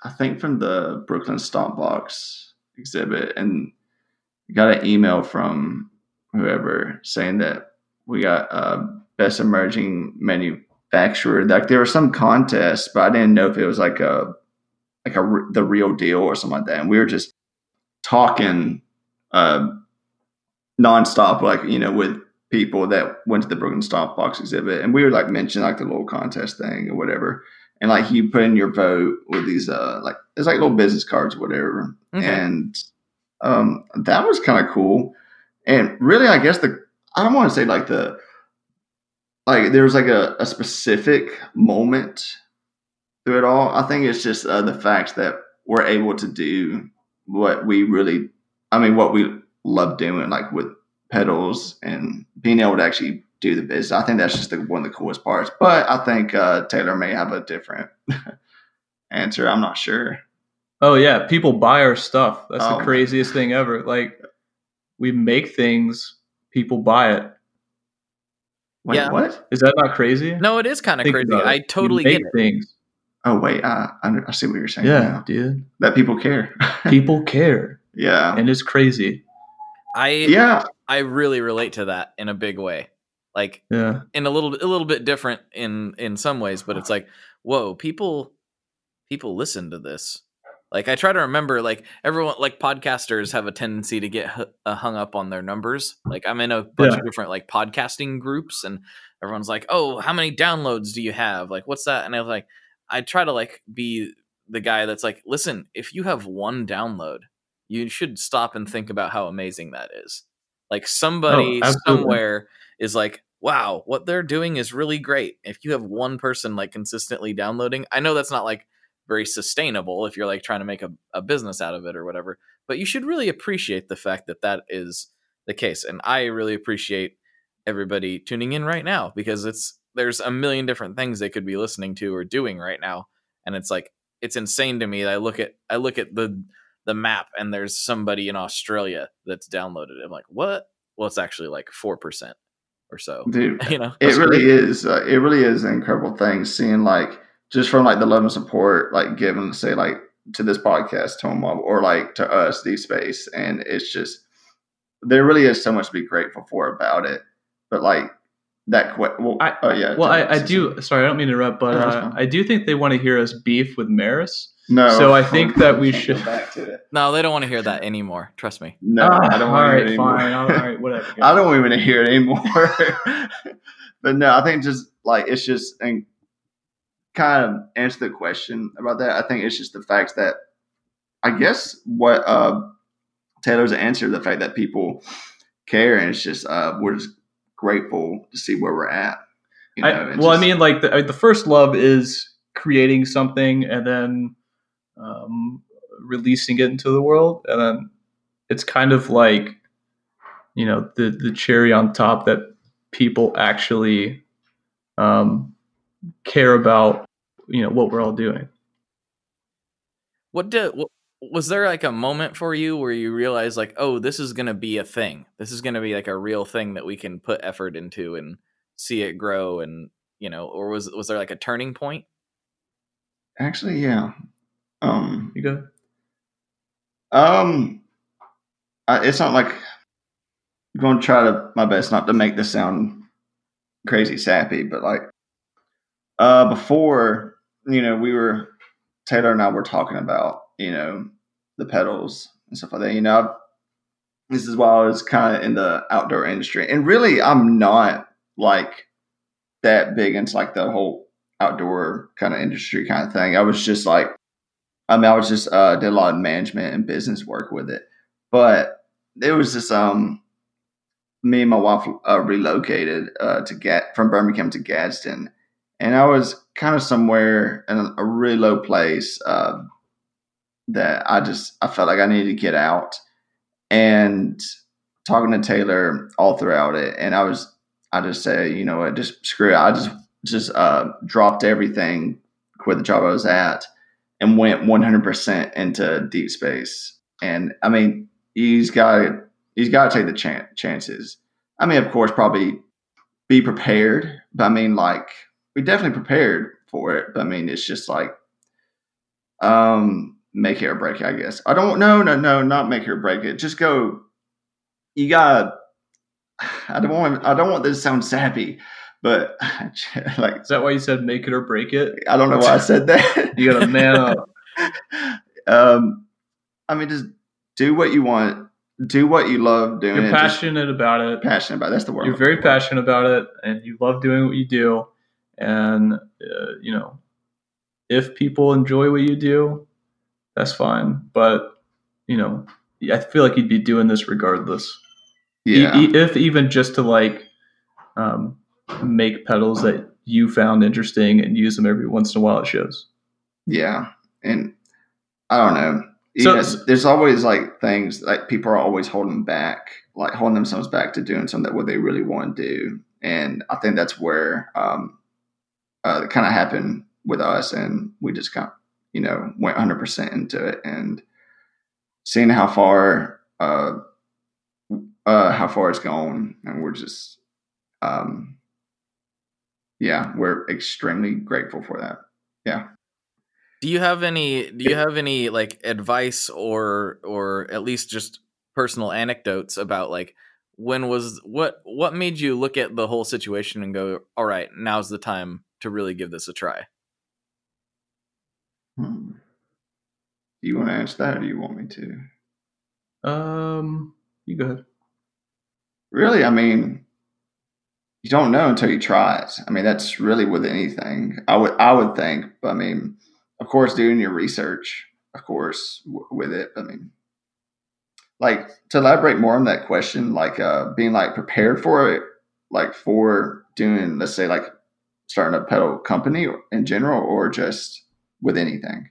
I think from the Brooklyn Stompbox exhibit, and got an email from whoever saying that we got uh best emerging manufacturer. Like there was some contest, but I didn't know if it was like a like a the real deal or something like that. And we were just talking uh, nonstop, like you know, with people that went to the Brooklyn Stomp Box exhibit, and we would like mention like the little contest thing or whatever. And like you put in your vote with these uh like it's like little business cards or whatever. Okay. And um that was kind of cool. And really I guess the I don't want to say like the like there was like a, a specific moment through it all. I think it's just uh, the fact that we're able to do what we really, I mean, what we love doing, like with pedals and being able to actually do the business. I think that's just the, one of the coolest parts. But I think uh, Taylor may have a different answer. I'm not sure. Oh yeah, people buy our stuff. That's Oh. the craziest thing ever. Like we make things, people buy it. Wait, Yeah. what? Is that not crazy? No, it is kind of crazy. I totally make get it. things. Oh, wait. I, I, I see what you're saying. Yeah, now. dude. That people care. People care, yeah. and it's crazy. I Yeah. I really relate to that in a big way. Like Yeah, in a little a little bit different in in some ways, but it's like, whoa, people people listen to this. Like I try to remember, like everyone, like podcasters have a tendency to get hu- uh, hung up on their numbers. Like I'm in a bunch Yeah. of different like podcasting groups, and everyone's like, "Oh, how many downloads do you have? Like, what's that?" And I was like, I try to like be the guy that's like, "Listen, if you have one download, you should stop and think about how amazing that is. Like oh, somebody Oh, somewhere is like." Wow, what they're doing is really great. If you have one person like consistently downloading, I know that's not like very sustainable if you're like trying to make a, a business out of it or whatever but you should really appreciate the fact that that is the case and i really appreciate everybody tuning in right now because it's there's a million different things they could be listening to or doing right now and it's like it's insane to me that i look at i look at the the map and there's somebody in australia that's downloaded it i'm like what well it's actually like 4% or so dude. you know It really is. Uh, it really is an incredible thing seeing like just from like the love and support like given say like to this podcast to Mob or like to us the space and it's just there really is so much to be grateful for about it. But like that que- well, I- oh yeah. Well, I, I do. Sorry, I don't mean to interrupt, but No, uh. I do think they want to hear us beef with Meris. No. so I think that we should- back to it. no they don't want to hear that anymore trust me No, I don't all want to hear it anymore. fine. All right, whatever. I don't even want to hear it anymore. but no, I think just like it's just and kind of answer the question about that. I think it's just the fact that I guess what uh Taylor's answer the fact that people care and it's just uh we're just grateful to see where we're at. You know, I, and well, I mean, like the, the first love is creating something and then um, releasing it into the world, and then it's kind of like you know the the cherry on top that people actually um, care about. You know what we're all doing. What did what, was there like a moment for you where you realized like, oh, this is gonna be a thing. This is gonna be like a real thing that we can put effort into and see it grow and you know, or was was there like a turning point? actually yeah. Um You go. Um, I, it's not like I'm going to try to my best not to make this sound crazy sappy, but like uh, before, you know, we were Taylor and I were talking about you know the pedals and stuff like that. You know, I've, this is why I was kind of in the outdoor industry, and really, I'm not like that big into like the whole outdoor kind of industry kind of thing. I was just like I mean, I was just uh, did a lot of management and business work with it, but it was just um, me and my wife uh, relocated uh, to get from Birmingham to Gadsden, and I was kind of somewhere in a, a really low place uh, that I just I felt like I needed to get out, and talking to Taylor all throughout it, and I was I just say you know what, just screw it, I just just uh, dropped everything, quit the job I was at and went 100% into deep space. And I mean, he's got he's got to take the chan- chances. I mean, of course, probably be prepared, but I mean, like we definitely prepared for it. But I mean, it's just like um make it or break it. I guess I don't no no no not make it or break it. Just go. You got. I don't want I don't want this to sound sappy, but like Is that why you said make it or break it? I don't know why I said that. You gotta man up. um, I mean, just do what you want. Do what you love doing. You're passionate about it. passionate about. it. That's the word. You're very passionate about it, and you love doing what you do. And uh, you know, if people enjoy what you do, that's fine. But you know, I feel like you'd be doing this regardless. Yeah, e- if even just to like um, make pedals that you found interesting and use them every once in a while at shows. yeah, and I don't know. So- Yeah, there's always like things like people are always holding back, like holding themselves back to doing something that what they really want to do, and I think that's where um, uh, it kind of happened with us, and we just kind of you know went 100 percent into it, and seeing how far uh, uh, how far it's gone, and we're just um, yeah, we're extremely grateful for that. Yeah. Do you have any do you have any like advice or or at least just personal anecdotes about like when was what what made you look at the whole situation and go, "All right, now's the time to really give this a try." Hmm. Do you want to answer that, or do you want me to? Um, you go ahead. Really, I mean, you don't know until you try it. I mean, that's really with anything. I would I would think. But I mean, of course, doing your research, of course, w- with it. I mean, like to elaborate more on that question, like uh, being like prepared for it, like for doing, let's say, like starting a pedal company in general, or just with anything.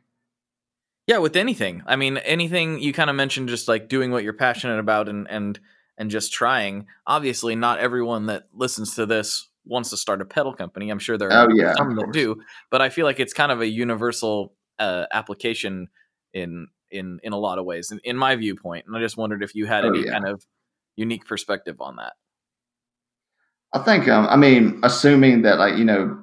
Yeah, with anything. I mean, anything you kind of mentioned, just like doing what you're passionate about and and and just trying. Obviously, not everyone that listens to this wants to start a pedal company. I'm sure there are Oh, yeah, some that do, but I feel like it's kind of a universal uh, application in in in a lot of ways, in, in my viewpoint. And I just wondered if you had Oh, any yeah. kind of unique perspective on that. I think, um, I mean, assuming that, like, you know,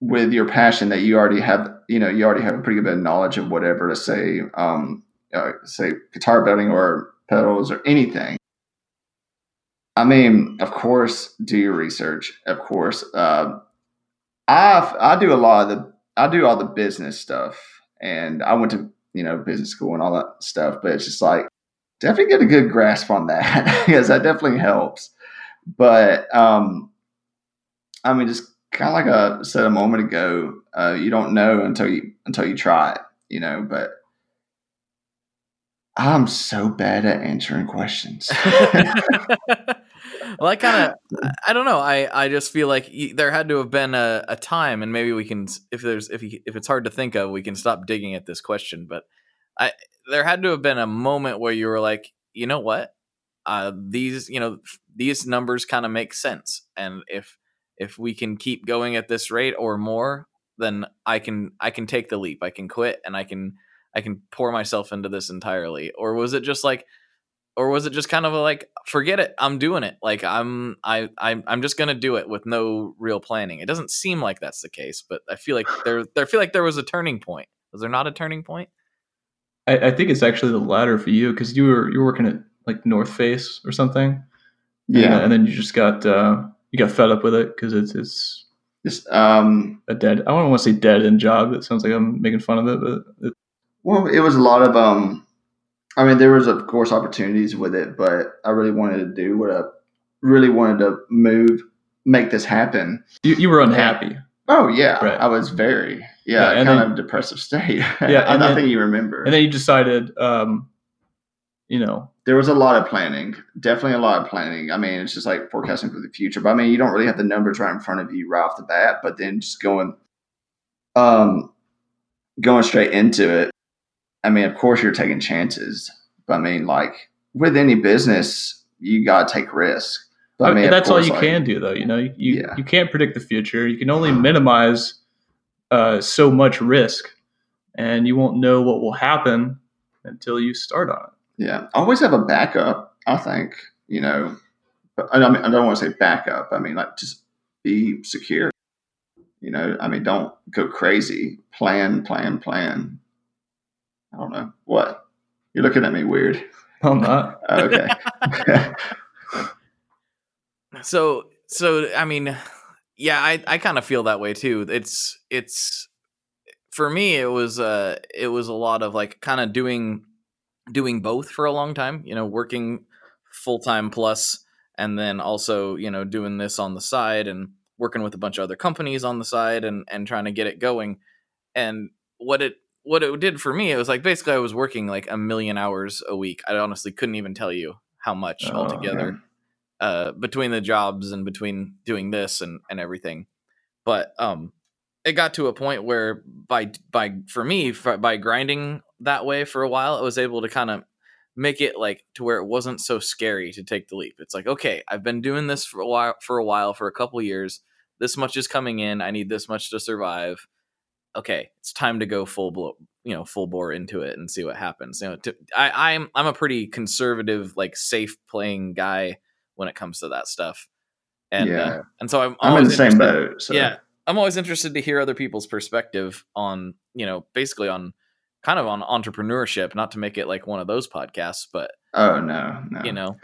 with your passion that you already have, you know, you already have a pretty good bit of knowledge of whatever to say, um, uh, say guitar building or pedals or anything. I mean, of course, do your research. Of course, uh, I I do a lot of the I do all the business stuff, and I went to you know business school and all that stuff. But it's just like definitely get a good grasp on that because that definitely helps. But um, I mean, just kind of like I said a moment ago, uh, you don't know until you until you try it, you know. But I'm so bad at answering questions. well, I kind of, I don't know. I, I just feel like there had to have been a, a time, and maybe we can, if there's, if you, if it's hard to think of, we can stop digging at this question. But I, there had to have been a moment where you were like, you know what, uh, these, you know, these numbers kind of make sense, and if, if we can keep going at this rate or more, then I can, I can take the leap. I can quit, and I can, I can pour myself into this entirely. Or was it just like, or was it just kind of a like forget it i'm doing it like i'm i i'm, I'm just gonna do it with no real planning it doesn't seem like that's the case but i feel like there i feel like there was a turning point was there not a turning point I, I think it's actually the latter for you because you were you were working at like North Face or something. yeah, and, and then you just got uh, you got fed up with it because it's it's just um, a dead. I don't want to say dead end job. That sounds like I'm making fun of it, but it, Well, it was a lot of um I mean there was of course opportunities with it, but I really wanted to do what I really wanted to move make this happen. you, you were unhappy. Oh yeah, Right. I was very yeah, Yeah, kind then- of depressive state. Yeah, I, and I then- think you remember. and then you decided, um, you know, there was a lot of planning, definitely a lot of planning. I mean, it's just like forecasting for the future. But I mean, you don't really have the numbers right in front of you right off the bat. But then just going, um, going straight into it. I mean, of course, you're taking chances. But I mean, like with any business, you gotta take risk. But I mean, of that's all you like- can do, though. You know, you you, Yeah. you can't predict the future. You can only minimize uh, so much risk, and you won't know what will happen until you start on it. Yeah, always have a backup. I think you know. But I, mean, I don't want to say backup. I mean, like just be secure. You know, I mean, don't go crazy. Plan, plan, plan. I don't know what you're looking at me weird. I'm not. Oh, okay. so so i mean yeah i i kind of feel that way too it's it's for me it was uh it was a lot of like kind of doing doing both for a long time you know working full-time plus and then also you know doing this on the side and working with a bunch of other companies on the side and and trying to get it going. And what it what it did for me it was like basically i was working like a million hours a week. I honestly couldn't even tell you how much Oh, altogether man. uh between the jobs and between doing this and and everything. But um it got to a point where by by for me by grinding that way for a while i was able to kind of make it like to where it wasn't so scary to take the leap it's like okay i've been doing this for a while for a while for a couple years this much is coming in i need this much to survive okay it's time to go full blow you know full bore into it and see what happens you know to, i i'm i'm a pretty conservative like safe playing guy when it comes to that stuff and Yeah. uh, and so i'm I'm in the same boat. So. yeah i'm always interested to hear other people's perspective on you know basically on kind of on entrepreneurship not to make it like one of those podcasts but Oh no, no. you know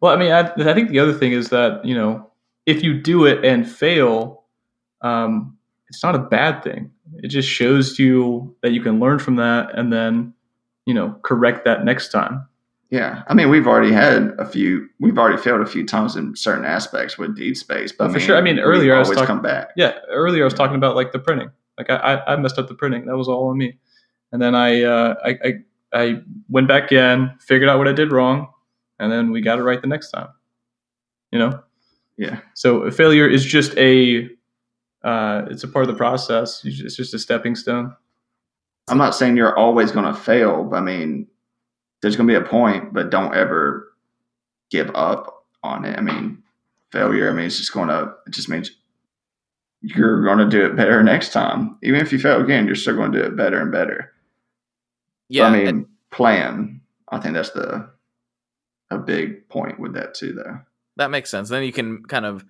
Well, I mean, I, I think the other thing is that you know, if you do it and fail, um, it's not a bad thing. It just shows you that you can learn from that and then you know, correct that next time. Yeah, I mean, we've already had a few. We've already failed a few times in certain aspects with Deep Space, but Oh, for sure. I mean, earlier I was talking- come back. Yeah, earlier I was talking about like the printing. Like I, I, I messed up the printing. That was all on me. And then I, uh, I, I, I went back in, figured out what I did wrong, and then we got it right the next time. You know. Yeah. So failure is just a, uh, it's a part of the process. It's just a stepping stone. I'm not saying you're always going to fail, but I mean, there's going to be a point, but don't ever give up on it. I mean, failure. I mean, it's just going to. It just means you're going to do it better next time. Even if you fail again, you're still going to do it better and better. Yeah, I mean, plan. I think that's the a big point with that too, though. that makes sense. Then you can kind of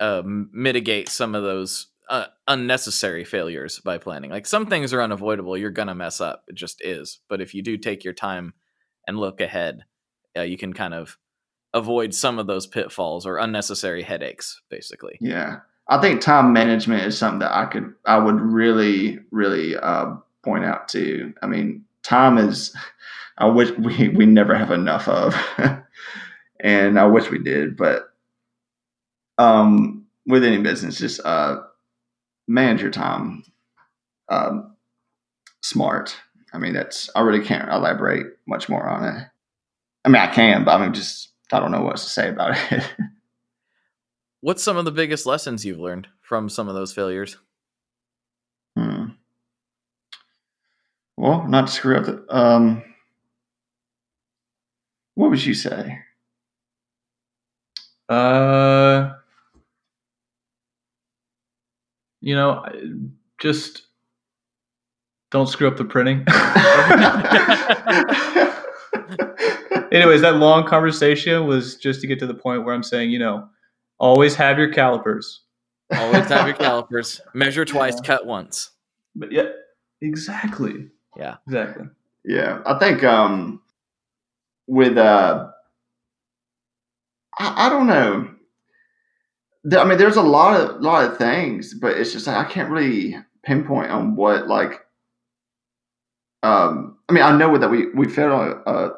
uh, mitigate some of those uh, unnecessary failures by planning. Like some things are unavoidable. You're gonna mess up. It just is. But if you do take your time and look ahead, uh, you can kind of avoid some of those pitfalls or unnecessary headaches. Basically, Yeah, I think time management is something that I could, I would really, really uh, point out too. I mean, time is, I wish we we never have enough of, and I wish we did. But um, with any business, just uh, manage your time um, smart. I mean, that's I really can't elaborate much more on it. I mean, I can, but I mean, just I don't know what to say about it. what's some of the biggest lessons you've learned from some of those failures? Hmm. Well, not to screw up the. Um, what would you say? Uh, you know, just don't screw up the printing. Anyways, that long conversation was just to get to the point where I'm saying, you know, always have your calipers. Always have your calipers. Measure twice, cut once. But yeah, exactly. Yeah. Exactly. yeah, I think um, with uh, I, I don't know. I mean, there's a lot of lot of things, but it's just like I can't really pinpoint on what like. Um, I mean, I know that we we failed a, a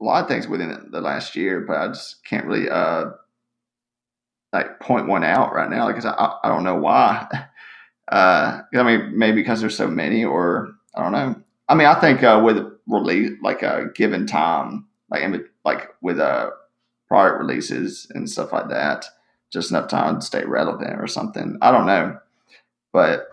lot of things within the last year, but I just can't really uh like point one out right now because I I don't know why. Uh, I mean, maybe because there's so many, or I don't know. I mean, I think uh, with release like a given time, like like with uh product releases and stuff like that, just enough time to stay relevant or something. I don't know, but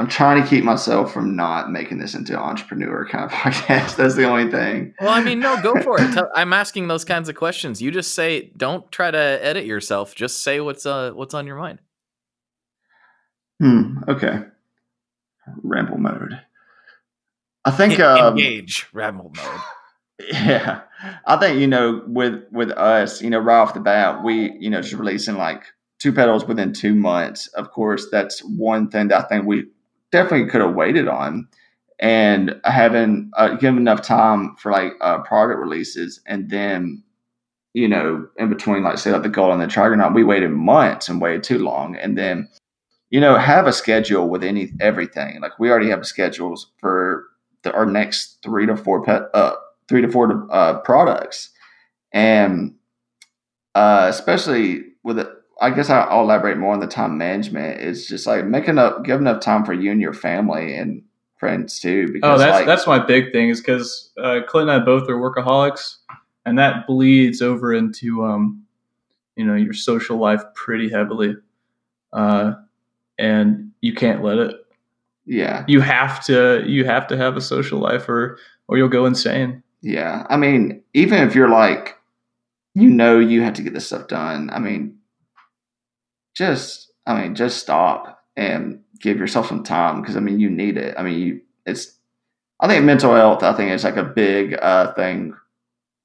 I'm trying to keep myself from not making this into an entrepreneur kind of podcast. That's the only thing. Well, I mean, no, go for it. Tell, I'm asking those kinds of questions. You just say, don't try to edit yourself. Just say what's uh what's on your mind. Hmm. Okay. Ramble mode. I think um, Engage ramble mode. Yeah, I think you know with with us, you know, right off the bat, we you know just releasing like two pedals within two months. Of course, that's one thing that I think we definitely could have waited on, and having uh, given enough time for like uh, product releases, and then you know in between, like say like the goal and the Trigonaut, we waited months and waited too long, and then you know have a schedule with any everything. Like we already have schedules for the, our next three to four pet uh three to four uh, products, and uh, especially with it, I guess I'll elaborate more on the time management. It's just like making up, give enough time for you and your family and friends too. Oh, Because that's like, that's my big thing is because uh, Clint and I both are workaholics, and that bleeds over into um, you know, your social life pretty heavily, uh, and you can't let it. yeah, You have to you have to have a social life, or or you'll go insane. yeah. I mean, even if you're like, you know, you have to get this stuff done. I mean, just I mean, just stop and give yourself some time because I mean, you need it. I mean, you it's. I think mental health. I think it's like a big uh, thing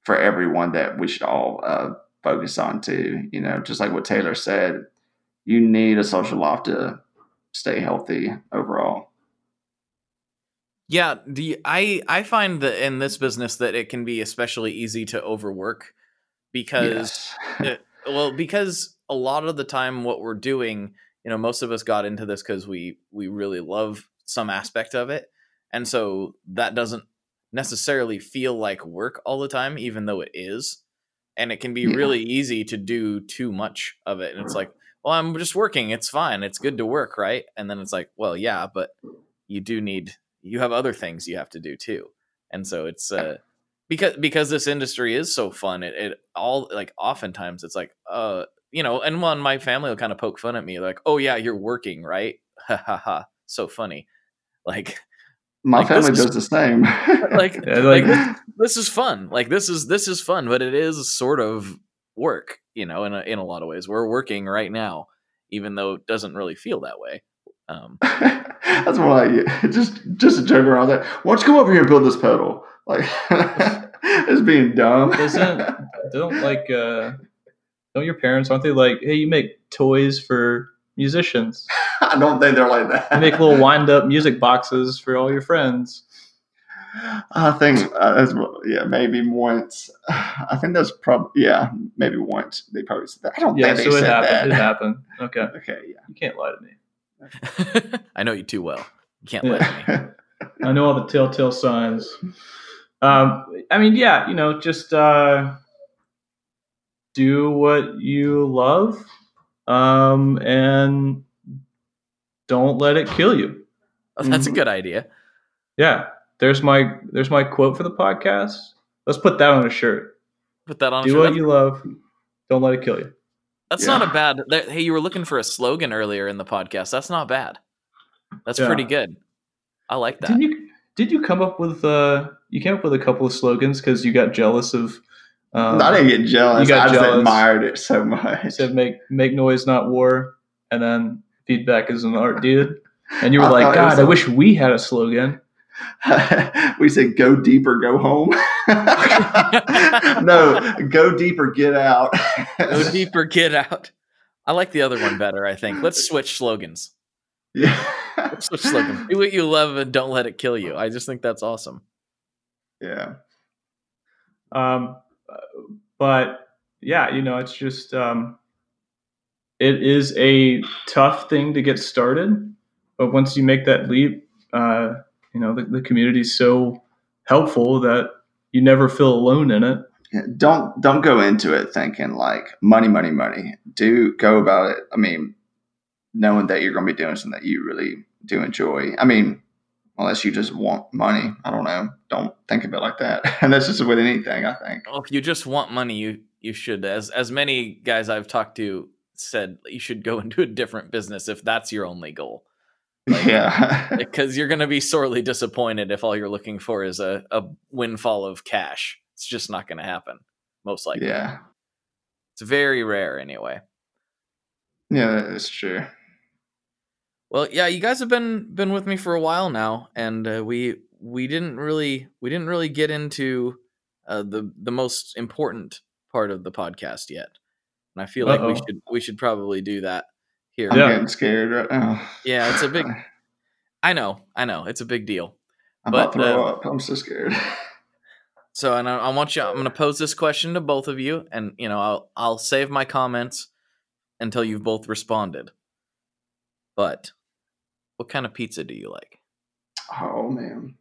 for everyone that we should all uh, focus on too. You know, just like what Taylor said, you need a social life to stay healthy overall. Yeah, the I I find that in this business that it can be especially easy to overwork because Yes. uh, well because a lot of the time what we're doing, you know, most of us got into this cuz we we really love some aspect of it and so that doesn't necessarily feel like work all the time, even though it is. And it can be Yeah. really easy to do too much of it, and it's like, well, I'm just working. It's fine. It's good to work, right? And then it's like, well, yeah, but you do need you have other things you have to do too. And so it's uh because because this industry is so fun, it, it all like oftentimes it's like, uh, you know, and one my family will kind of poke fun at me, like, oh yeah, you're working, right? Ha ha ha. So funny. Like My Like, this family is- does the same. like like like- this, this is fun. Like this is this is fun, but it is sort of work, you know, in a, in a lot of ways. We're working right now, even though it doesn't really feel that way. Um, That's more like just just a joke around that. Why don't you come over here and build this pedal? Like it's being dumb. Doesn't don't like uh don't your parents aren't they like hey you make toys for musicians I don't think they're like that. you make little wind up music boxes for all your friends I think uh, that's yeah maybe once. I think that's probably yeah maybe once they probably said that. I don't yeah think so they it said happened that. it happened okay Okay, yeah. you can't lie to me I know you too well. You can't lie to me. I know all the telltale signs. Um, I mean, yeah, you know, just uh, do what you love, um, and don't let it kill you. Oh, that's a Mhm. good idea. Yeah, there's my there's my quote for the podcast. Let's put that on a shirt. Put that on. a Do shirt. what That's- you love. Don't let it kill you. That's Yeah. not a bad. That, hey, you were looking for a slogan earlier in the podcast. That's not bad. That's Yeah. pretty good. I like that. Did you did you come up with uh you came up with a couple of slogans because you got jealous of um, I didn't get jealous. you got I just admired it so You much. said make make noise, not war, and then feedback is an art, dude. And you were I like, thought it was God, I a- wish we had a slogan. we said go deeper, go home. no, go deeper, get out. Go deeper, get out. I like the other one better. I think. Let's switch slogans. Yeah. Let's switch slogans. Do what you love and don't let it kill you. I just think that's awesome. yeah. Um, but yeah, you know, it's just um, it is a tough thing to get started, but once you make that leap, uh, you know, the, the community is so helpful that you never feel alone in it. Yeah, don't don't go into it thinking like money, money, money. Do go about it. I mean, knowing that you're going to be doing something that you really do enjoy. I mean, unless you just want money, I don't know. Don't think of it like that. And that's just with anything. I think. Well, if you just want money, you you should. As as many guys I've talked to said, you should go into a different business if that's your only goal. Like- yeah. because you're going to be sorely disappointed if all you're looking for is a, a windfall of cash. It's just not going to happen, most likely. yeah. It's very rare anyway. Yeah, that's true. Well, yeah, you guys have been been with me for a while now, and uh, we we didn't really we didn't really get into uh, the the most important part of the podcast yet, and I feel like we should we should probably do that here. I'm Yeah. getting scared right now. Yeah, it's a big. I know, I know, it's a big deal. I'm but, about to throw uh, up. I'm so scared. So, and I, I want you. I'm going to pose this question to both of you, and you know, I'll I'll save my comments until you've both responded. But, what kind of pizza do you like? oh man.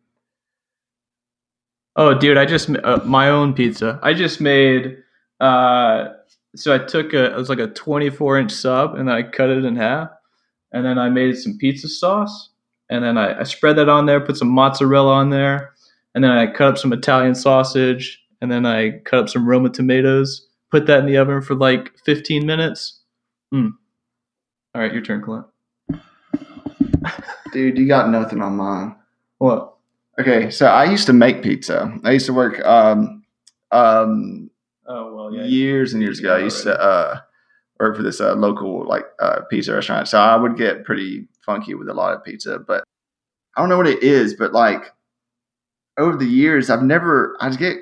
Oh, dude, I just uh, my own pizza. I just made. Uh, so I took a it was like a 24 inch sub, and then I cut it in half, and then I made some pizza sauce, and then I, I spread that on there, put some mozzarella on there, and then I cut up some Italian sausage, and then I cut up some Roma tomatoes, put that in the oven for like 15 minutes. Mm. All right, your turn, Clint. Dude, you got nothing on mine. What? Okay, so I used to make pizza. I used to work um um well, yeah. years and years ago. I used to uh work for this uh, local like uh, pizza restaurant. So I would get pretty funky with a lot of pizza, but I don't know what it is, but like over the years I've never I just get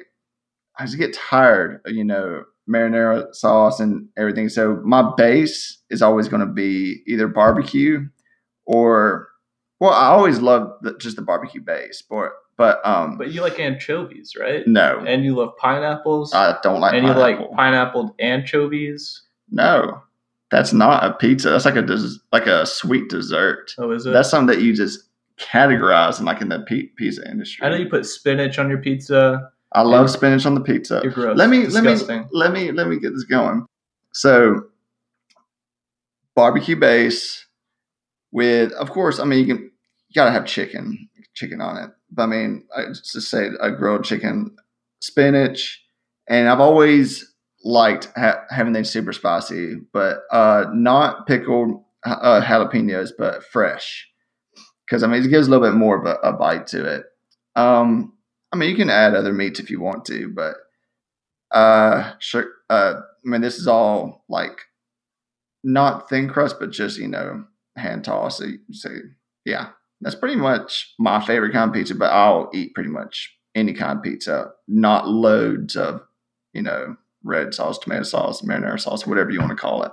I just get tired, you know, marinara sauce and everything. So my base is always going to be either barbecue or well, I always love just the barbecue base, but but um But you like anchovies, right? no, And you love pineapples. I don't like and you like pineapple anchovies. No, that's not a pizza. That's like a des- like a sweet dessert. Oh, is it? That's something that you just categorize in like in the pi- pizza industry. I know you put spinach on your pizza. I love spinach on the pizza. You're gross. Let me Disgusting. let me let me let me get this going. So barbecue base with of course, I mean you can you gotta have chicken chicken on it. I mean I just say a grilled chicken, spinach, and I've always liked ha- having things super spicy, but uh not pickled uh, jalapenos, but fresh. Because I mean it gives a little bit more of a, a bite to it. Um I mean, you can add other meats if you want to, but uh, sure. Uh, I mean, this is all like not thin crust, but just you know hand toss. So, so yeah, that's pretty much my favorite kind of pizza. But I'll eat pretty much any kind of pizza, not loads of you know red sauce, tomato sauce, marinara sauce, whatever you want to call it.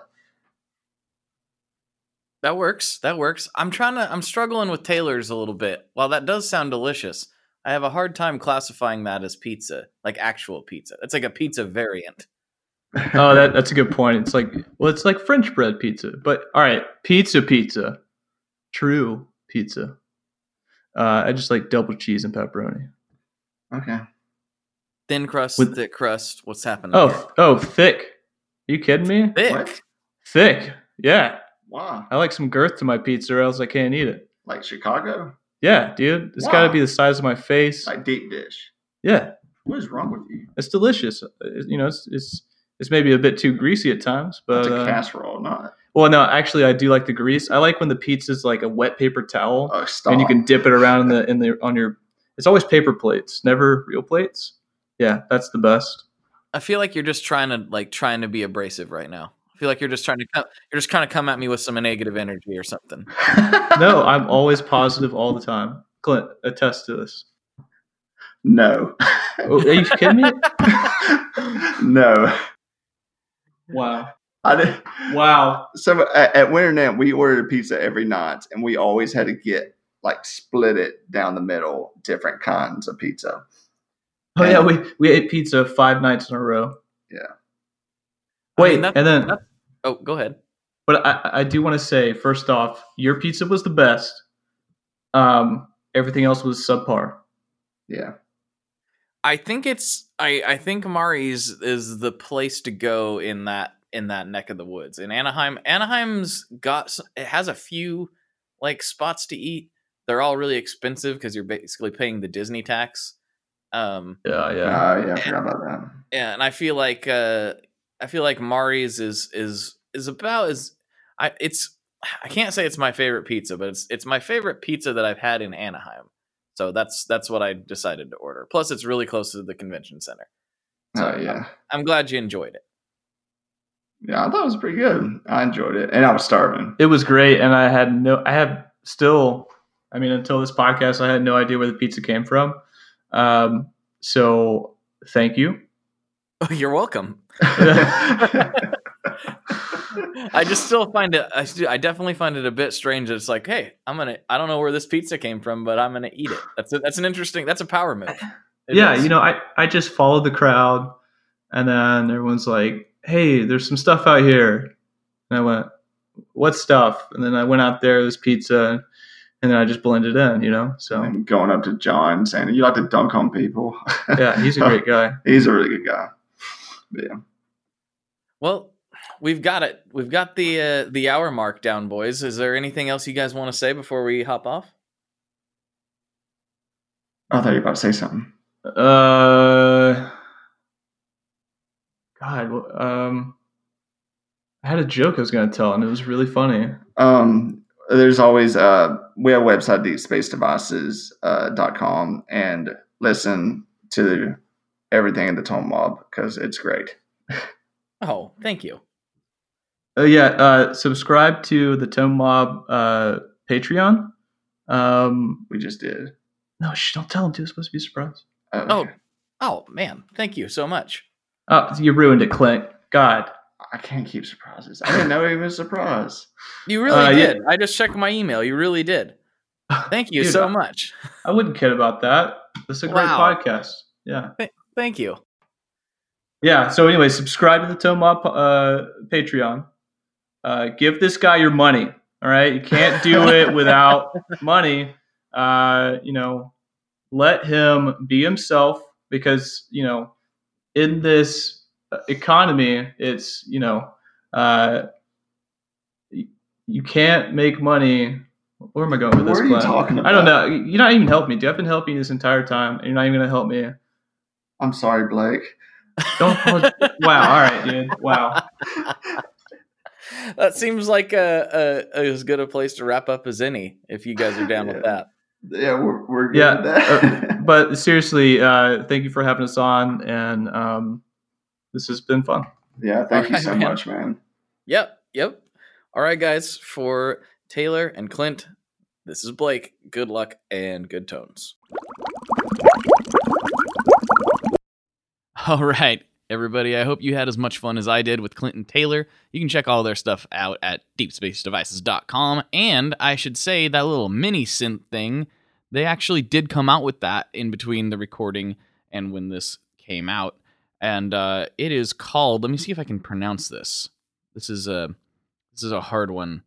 That works. That works. I'm trying to. I'm struggling with Taylor's a little bit. While that does sound delicious, I have a hard time classifying that as pizza, like actual pizza. It's like a pizza variant. Oh, that, that's a good point. It's like well, it's like French bread pizza. But all right, pizza, pizza, true pizza. Uh, I just like double cheese and pepperoni. okay. Thin crust, With- thick crust. What's happening? here? Oh, oh, thick. Are you kidding me? thick. What? Thick. Yeah, Wow. I like some girth to my pizza, or else I can't eat it. Like Chicago, Yeah, dude, it's got to be the size of my face. like deep dish. Yeah, What is wrong with you? it's delicious. It- you know, it's it's it's maybe a bit too greasy at times, but It's a uh, casserole, not well, no, actually, I do like the grease. I like when the pizza's like a wet paper towel, a stop. and you can dip it around in the in the on your. It's always paper plates, never real plates. Yeah, that's the best. I feel like you're just trying to like trying to be abrasive right now. I feel like you're just trying to come, you're just kind of come at me with some negative energy or something. No, I'm always positive all the time. Clint, attest to this. no. Oh, are you kidding me? no. Wow, I did. wow. So at, at Winter NAMM, we ordered a pizza every night, and we always had to get like split it down the middle, different kinds of pizza. Oh yeah, we we ate pizza five nights in a row. Yeah. I Wait, mean, and then oh, go ahead. But I, I do want to say, first off, your pizza was the best. Um, everything else was subpar. Yeah. I think it's I I think Mari's is the place to go in that in that neck of the woods. In Anaheim, Anaheim's got it has a few like spots to eat. They're all really expensive because you're basically paying the Disney tax. Um Yeah, Yeah. Uh, yeah. I forgot about that. yeah, and I feel like uh I feel like Mari's is is is about as I it's I can't say it's my favorite pizza, but it's it's my favorite pizza that I've had in Anaheim. So that's that's what I decided to order. Plus it's really close to the convention center. So Oh yeah. I'm glad you enjoyed it. Yeah. I thought it was pretty good. I enjoyed it, and I was starving. it was great, and I had no, I have still, I mean, until this podcast, I had no idea where the pizza came from. Um, so thank you. You're welcome. I just still find it. I, st- I definitely find it a bit strange. It's like, hey, I'm gonna. I don't know where this pizza came from, but I'm gonna eat it. That's a, that's an interesting. That's a power move. It yeah, is. you know, I, I just followed the crowd, and then everyone's like, "Hey, there's some stuff out here," and I went, "What stuff?" And then I went out there, there's pizza, and then I just blended in, you know. So And going up to John saying, "You like to dunk on people?" yeah, he's a great guy. He's a really good guy. But yeah. Well, we've got it. We've got the uh, the hour mark down, boys. Is there anything else you guys want to say before we hop off? I thought you were about to say something. Uh, God, um, I had a joke I was gonna tell, and it was really funny. Um, there's always uh, we have a website deepspacedevices uh, dot com and listen to everything in the Tone Mob because it's great. Oh, thank you. Oh yeah, uh, subscribe to the Tone Mob uh, Patreon. Um, We just did. no, shh, don't tell them. Too. It's supposed to be a surprise. Oh, okay. oh man, thank you so much. Oh, you ruined it, Clint. God. I can't keep surprises. I didn't know it was a surprise. You really Uh, yeah. did. I just checked my email. You really did. Thank you Dude, so much. I wouldn't kid about that. This is a great podcast. Yeah. Thank you. Yeah. So anyway, subscribe to the Tone Mob uh, Patreon. Uh, give this guy your money. All right. You can't do it without money. uh, you know, let him be himself because you know, in this economy, it's you know, uh, you can't make money. Where am I going with What this? are you Glenn? talking I don't know. You're not even helping me. Dude, I've been helping you this entire time, and you're not even going to help me. I'm sorry, Blake. Don't. wow. All right, dude. Wow. that seems like a, a, as good a place to wrap up as any. If you guys are down with that. Yeah, we're, we're good Yeah, with that. uh, but seriously, uh, thank you for having us on, and um, this has been fun. yeah, thank you Alright, so man. much, man. Yep, yep. All right, guys. For Taylor and Clint, this is Blake. Good luck and good tones. All right, everybody. I hope you had as much fun as I did with Clint and Taylor. You can check all their stuff out at deepspacedevices.com. And I should say that little mini synth thing, they actually did come out with that in between the recording and when this came out. And uh, it is called. Let me see if I can pronounce this. This is a this is a hard one.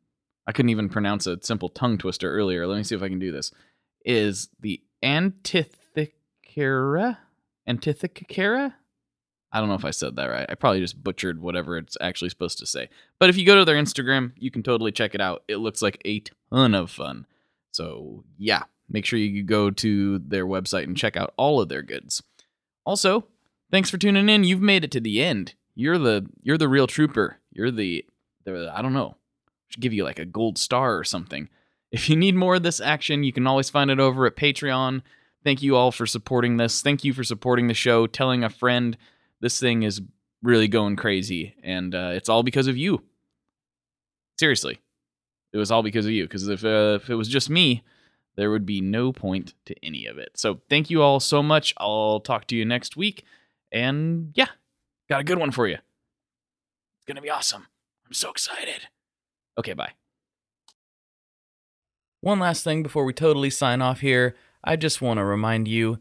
I couldn't even pronounce a simple tongue twister earlier. Let me see if I can do this. Is the Antithecera? Antithecera? I don't know if I said that right. I probably just butchered whatever it's actually supposed to say. But if you go to their Instagram, you can totally check it out. It looks like a ton of fun. So, yeah, make sure you go to their website and check out all of their goods. Also, thanks for tuning in. You've made it to the end. You're the you're the real trooper. You're the the I don't know. Should give you like a gold star or something. If you need more of this action, you can always find it over at Patreon. Thank you all for supporting this. Thank you for supporting the show, telling a friend this thing is really going crazy, and uh, it's all because of you. Seriously, it was all because of you. Because if uh, if it was just me, there would be no point to any of it. So thank you all so much. I'll talk to you next week, and yeah, got a good one for you. It's gonna be awesome. I'm so excited. Okay, bye. One last thing before we totally sign off here. I just want to remind you